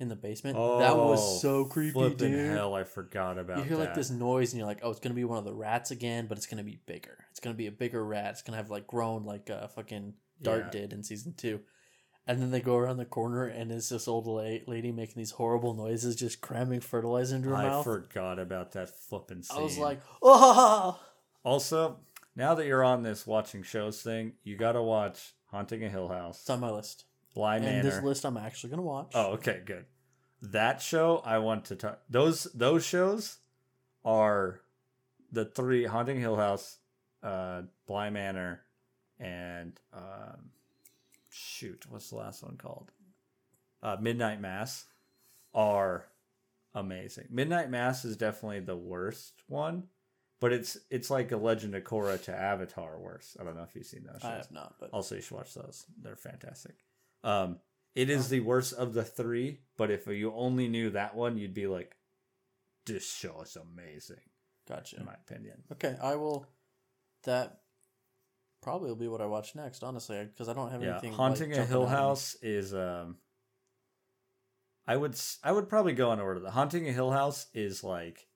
in the basement. that Oh, was so creepy, dude. hell, I forgot about you hear like this noise and you're like, oh, it's gonna be one of the rats again, but it's gonna be bigger. It's gonna be a bigger rat. It's gonna have like grown like a fucking Dart Yeah. did in season two. And then they go around the corner and it's this old lady making these horrible noises, just cramming fertilizer into her I mouth. I forgot about that flipping scene. I was like, oh, also, now that you're on this watching shows thing, you got to watch Haunting a Hill House, it's on my list. Bly and Manor. this list I'm actually gonna watch. Oh, okay, good. That show I want to talk. Those those shows are the three Haunting Hill House, uh, Bly Manor, and um, shoot, what's the last one called? Uh, Midnight Mass are amazing. Midnight Mass is definitely the worst one, but it's it's like a Legend of Korra to Avatar worse. I don't know if you've seen those shows. I have not, but Also, you should watch those. They're fantastic. Um, it is the worst of the three, but if you only knew that one, you'd be like, "This show is amazing," gotcha. in my opinion. Okay, I will. That probably will be what I watch next, honestly, because I don't have Yeah, anything. haunting like, a Hill out. House is. Um, I would I would probably go in order. The haunting a Hill House is like.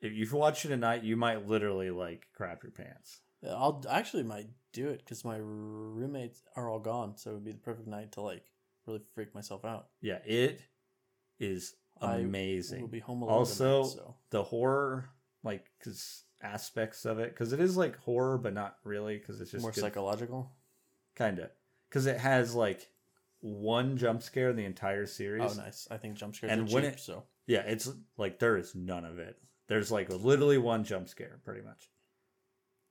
if you watch it tonight, you might literally like crap your pants. Yeah, I'll actually might do it because my roommates are all gone, so it would be the perfect night to like really freak myself out. Yeah, it is amazing. We'll be home alone Also, tonight, so the horror, like, cause aspects of it, because it is like horror, but not really, because it's just more good- psychological. kind of, because it has like one jump scare in the entire series. Oh, nice. I think jump scares And are cheap, when it- so Yeah, it's like there is none of it. There's like literally one jump scare, pretty much.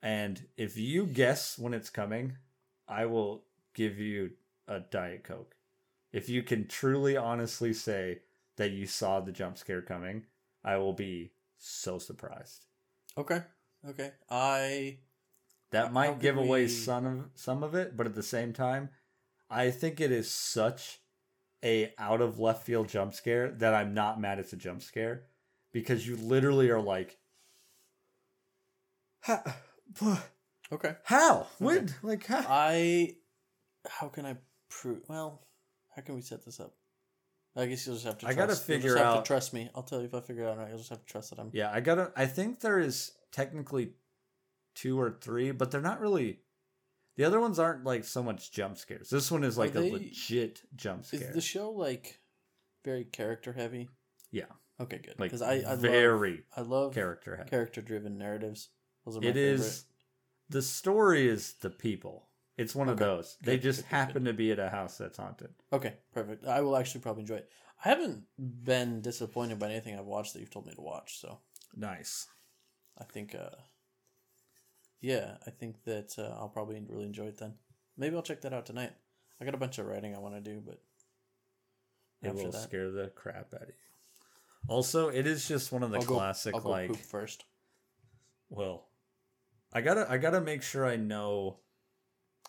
And if you guess when it's coming, I will give you a Diet Coke. If you can truly honestly say that you saw the jump scare coming, I will be so surprised. Okay, okay. I That uh, might could give away some of some of it, but at the same time, I think it is such a out of left field jump scare that I'm not mad it's a jump scare because you literally are like, how? okay. how? When? Like how? I how can I prove? Well, how can we set this up? I guess you'll just have to. I Trust, gotta you'll just figure out- To trust me. I'll tell you if I figure it out. Right. You'll just have to trust that I'm. yeah, I gotta. I think there is technically two or three, but they're not really. The other ones aren't like so much jump scares. This one is like they- a legit jump scare. Is the show like very character heavy? Yeah. Okay, good. like Because I I love very I love character character driven narratives. Those are my It favorite. is the story is the people. It's one of Okay. those. They Good, just good, good, happen to be at a house that's haunted. Okay, perfect. I will actually probably enjoy it. I haven't been disappointed by anything I've watched that you've told me to watch, so Nice. I think, uh, yeah, I think that uh, I'll probably really enjoy it then. Maybe I'll check that out tonight. I got a bunch of writing I want to do, but It will that, scare the crap out of you. Also, it is just one of the I'll go- classic I'll go like first. well I gotta I gotta make sure I know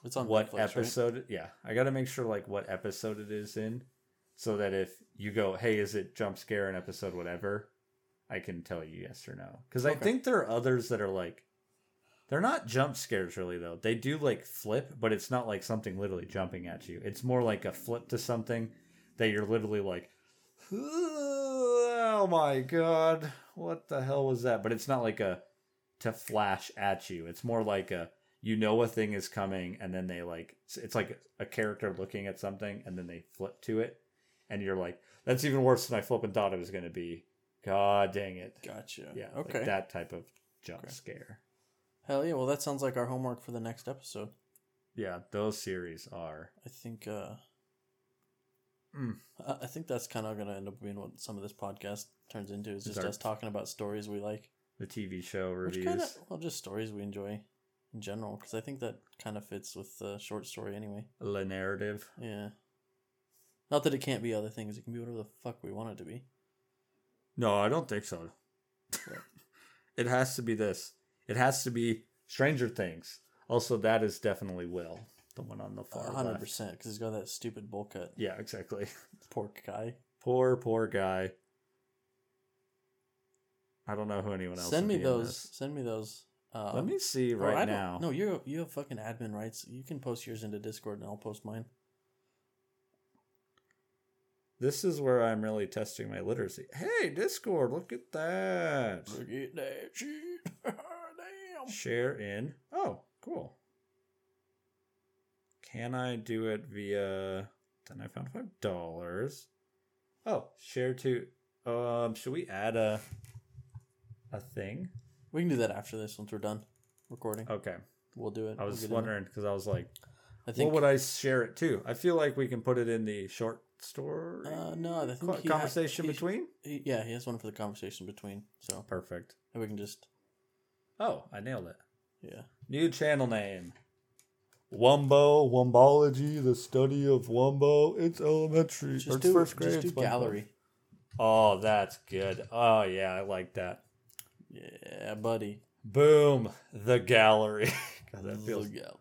It's on what Netflix, right? episode yeah, I gotta make sure like what episode it is in so that if you go, Hey, is it jump scare in episode whatever, I can tell you yes or no. Because I think there are others that are like they're not jump scares really though. They do like flip, but it's not like something literally jumping at you. It's more like a flip to something that you're literally like Oh my god, what the hell was that? But it's not like a to flash at you. It's more like a you know a thing is coming and then they like it's like a character looking at something and then they flip to it and you're like that's even worse than I flipping thought it was going to be. God dang it. Gotcha. Yeah, Okay. like that type of jump Okay. scare. Hell yeah. Well, that sounds like our homework for the next episode. Yeah, those series are I think. uh Mm. I think that's kind of going to end up being what some of this podcast turns into. Is just our- us talking about stories we like. the TV show reviews. kind of, well, just stories we enjoy in general, because I think that kind of fits with the short story anyway. the narrative. Yeah. Not that it can't be other things; it can be whatever the fuck we want it to be. No, I don't think so. (laughs) it has to be this. It has to be Stranger Things. Also, that is definitely Will, the one on the far Hundred percent, because he's got that stupid bowl cut. Yeah, exactly. (laughs) Poor guy. Poor, poor guy. I don't know who anyone else. Send me those. Send me those. Uh, Let me see I right don't- now. No, you you have fucking admin rights. You can post yours into Discord, and I'll post mine. This is where I'm really testing my literacy. Hey, Discord, look at that. Look at that shit. (laughs) Damn. Share in. Oh, cool. Can I do it via? Then I found five dollars. Oh, share to. Um, should we add a a thing? We can do that after this once we're done recording. Okay, We'll do it. I We'll was get wondering because I was like. I think. what would I share it to? I feel like we can put it in the short story. Uh, no, I think co- conversation he- between. he- yeah, he has one for the conversation between. So Perfect. And we can just Oh, I nailed it. yeah. New channel name. Wumbo, Wumbology, the study of Wumbo. It's elementary. Just it's do first grade. just do gallery. Oh, that's good. Oh, yeah, I like that. Yeah, buddy. Boom, the gallery. (laughs) God, that feels The gallery.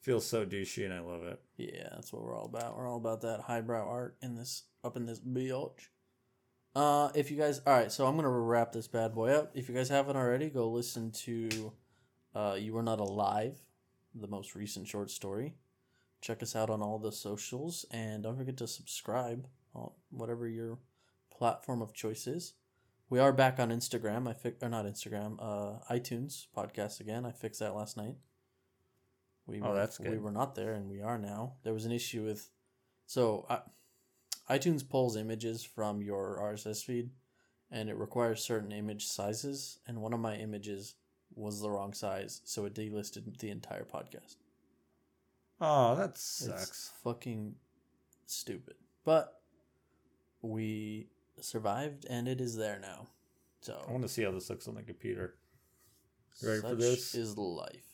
feels so douchey, and I love it. Yeah, that's what we're all about. We're all about that highbrow art in this up in this biatch. Uh, if you guys, all right, so I'm gonna wrap this bad boy up. If you guys haven't already, go listen to uh, "You Were Not Alive," the most recent short story. Check us out on all the socials, and don't forget to subscribe on whatever your platform of choice is. We are back on Instagram. I fi- or not Instagram. Uh, iTunes podcast again. I fixed that last night. We Oh, were, that's We were not there, and we are now. There was an issue with, so I, iTunes pulls images from your RSS feed, and it requires certain image sizes. And one of my images was the wrong size, so it delisted the entire podcast. Oh, that It's sucks. fucking stupid. But we survived and it is there now. So I want to see how this looks on the computer. You ready for this? is life.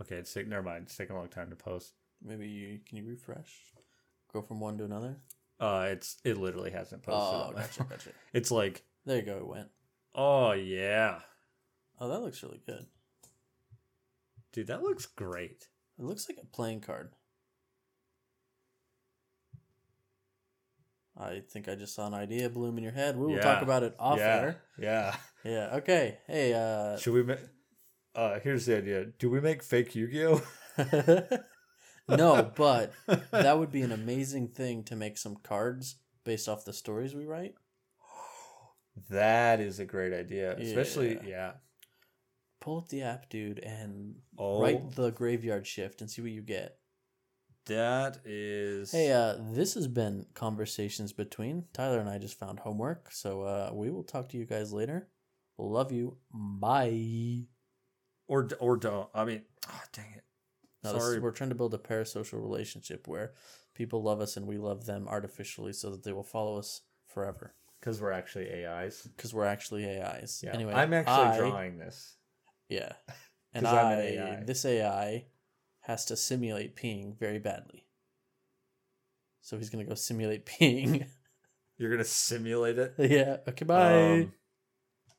Okay, it's taking. Never mind. It's taking a long time to post. Maybe you can you refresh? Go from one to another? Uh, it's it literally hasn't posted. Oh, gotcha, gotcha. (laughs) It's like, There you go, it went. oh yeah, Oh, that looks really good. dude, that looks great. It looks like a playing card. I think I just saw an idea bloom in your head. We will talk about it off yeah, air. yeah. Yeah. Okay. Hey. Uh. Should we make? Uh, here's the idea. Do we make fake Yu-Gi-Oh? (laughs) (laughs) no, but that would be an amazing thing to make some cards based off the stories we write. that is a great idea. Especially, Yeah. yeah. Pull up the app, dude, and Oh, write the graveyard shift and see what you get. That is. Hey, uh, this has been conversations between Tyler and I. Just found homework, so uh, we will talk to you guys later. Love you. Bye. or or don't. I mean, oh, dang it. No, this is- Sorry. we're trying to build a parasocial relationship where people love us and we love them artificially, so that they will follow us forever. Because we're actually AIs. Because we're actually AIs. Yeah. Anyway, I'm actually I- drawing this. Yeah. (laughs) And I'm an I, AI. this AI has to simulate peeing very badly. So he's going to go simulate peeing. (laughs) You're gonna simulate it. yeah. Okay, bye. Um,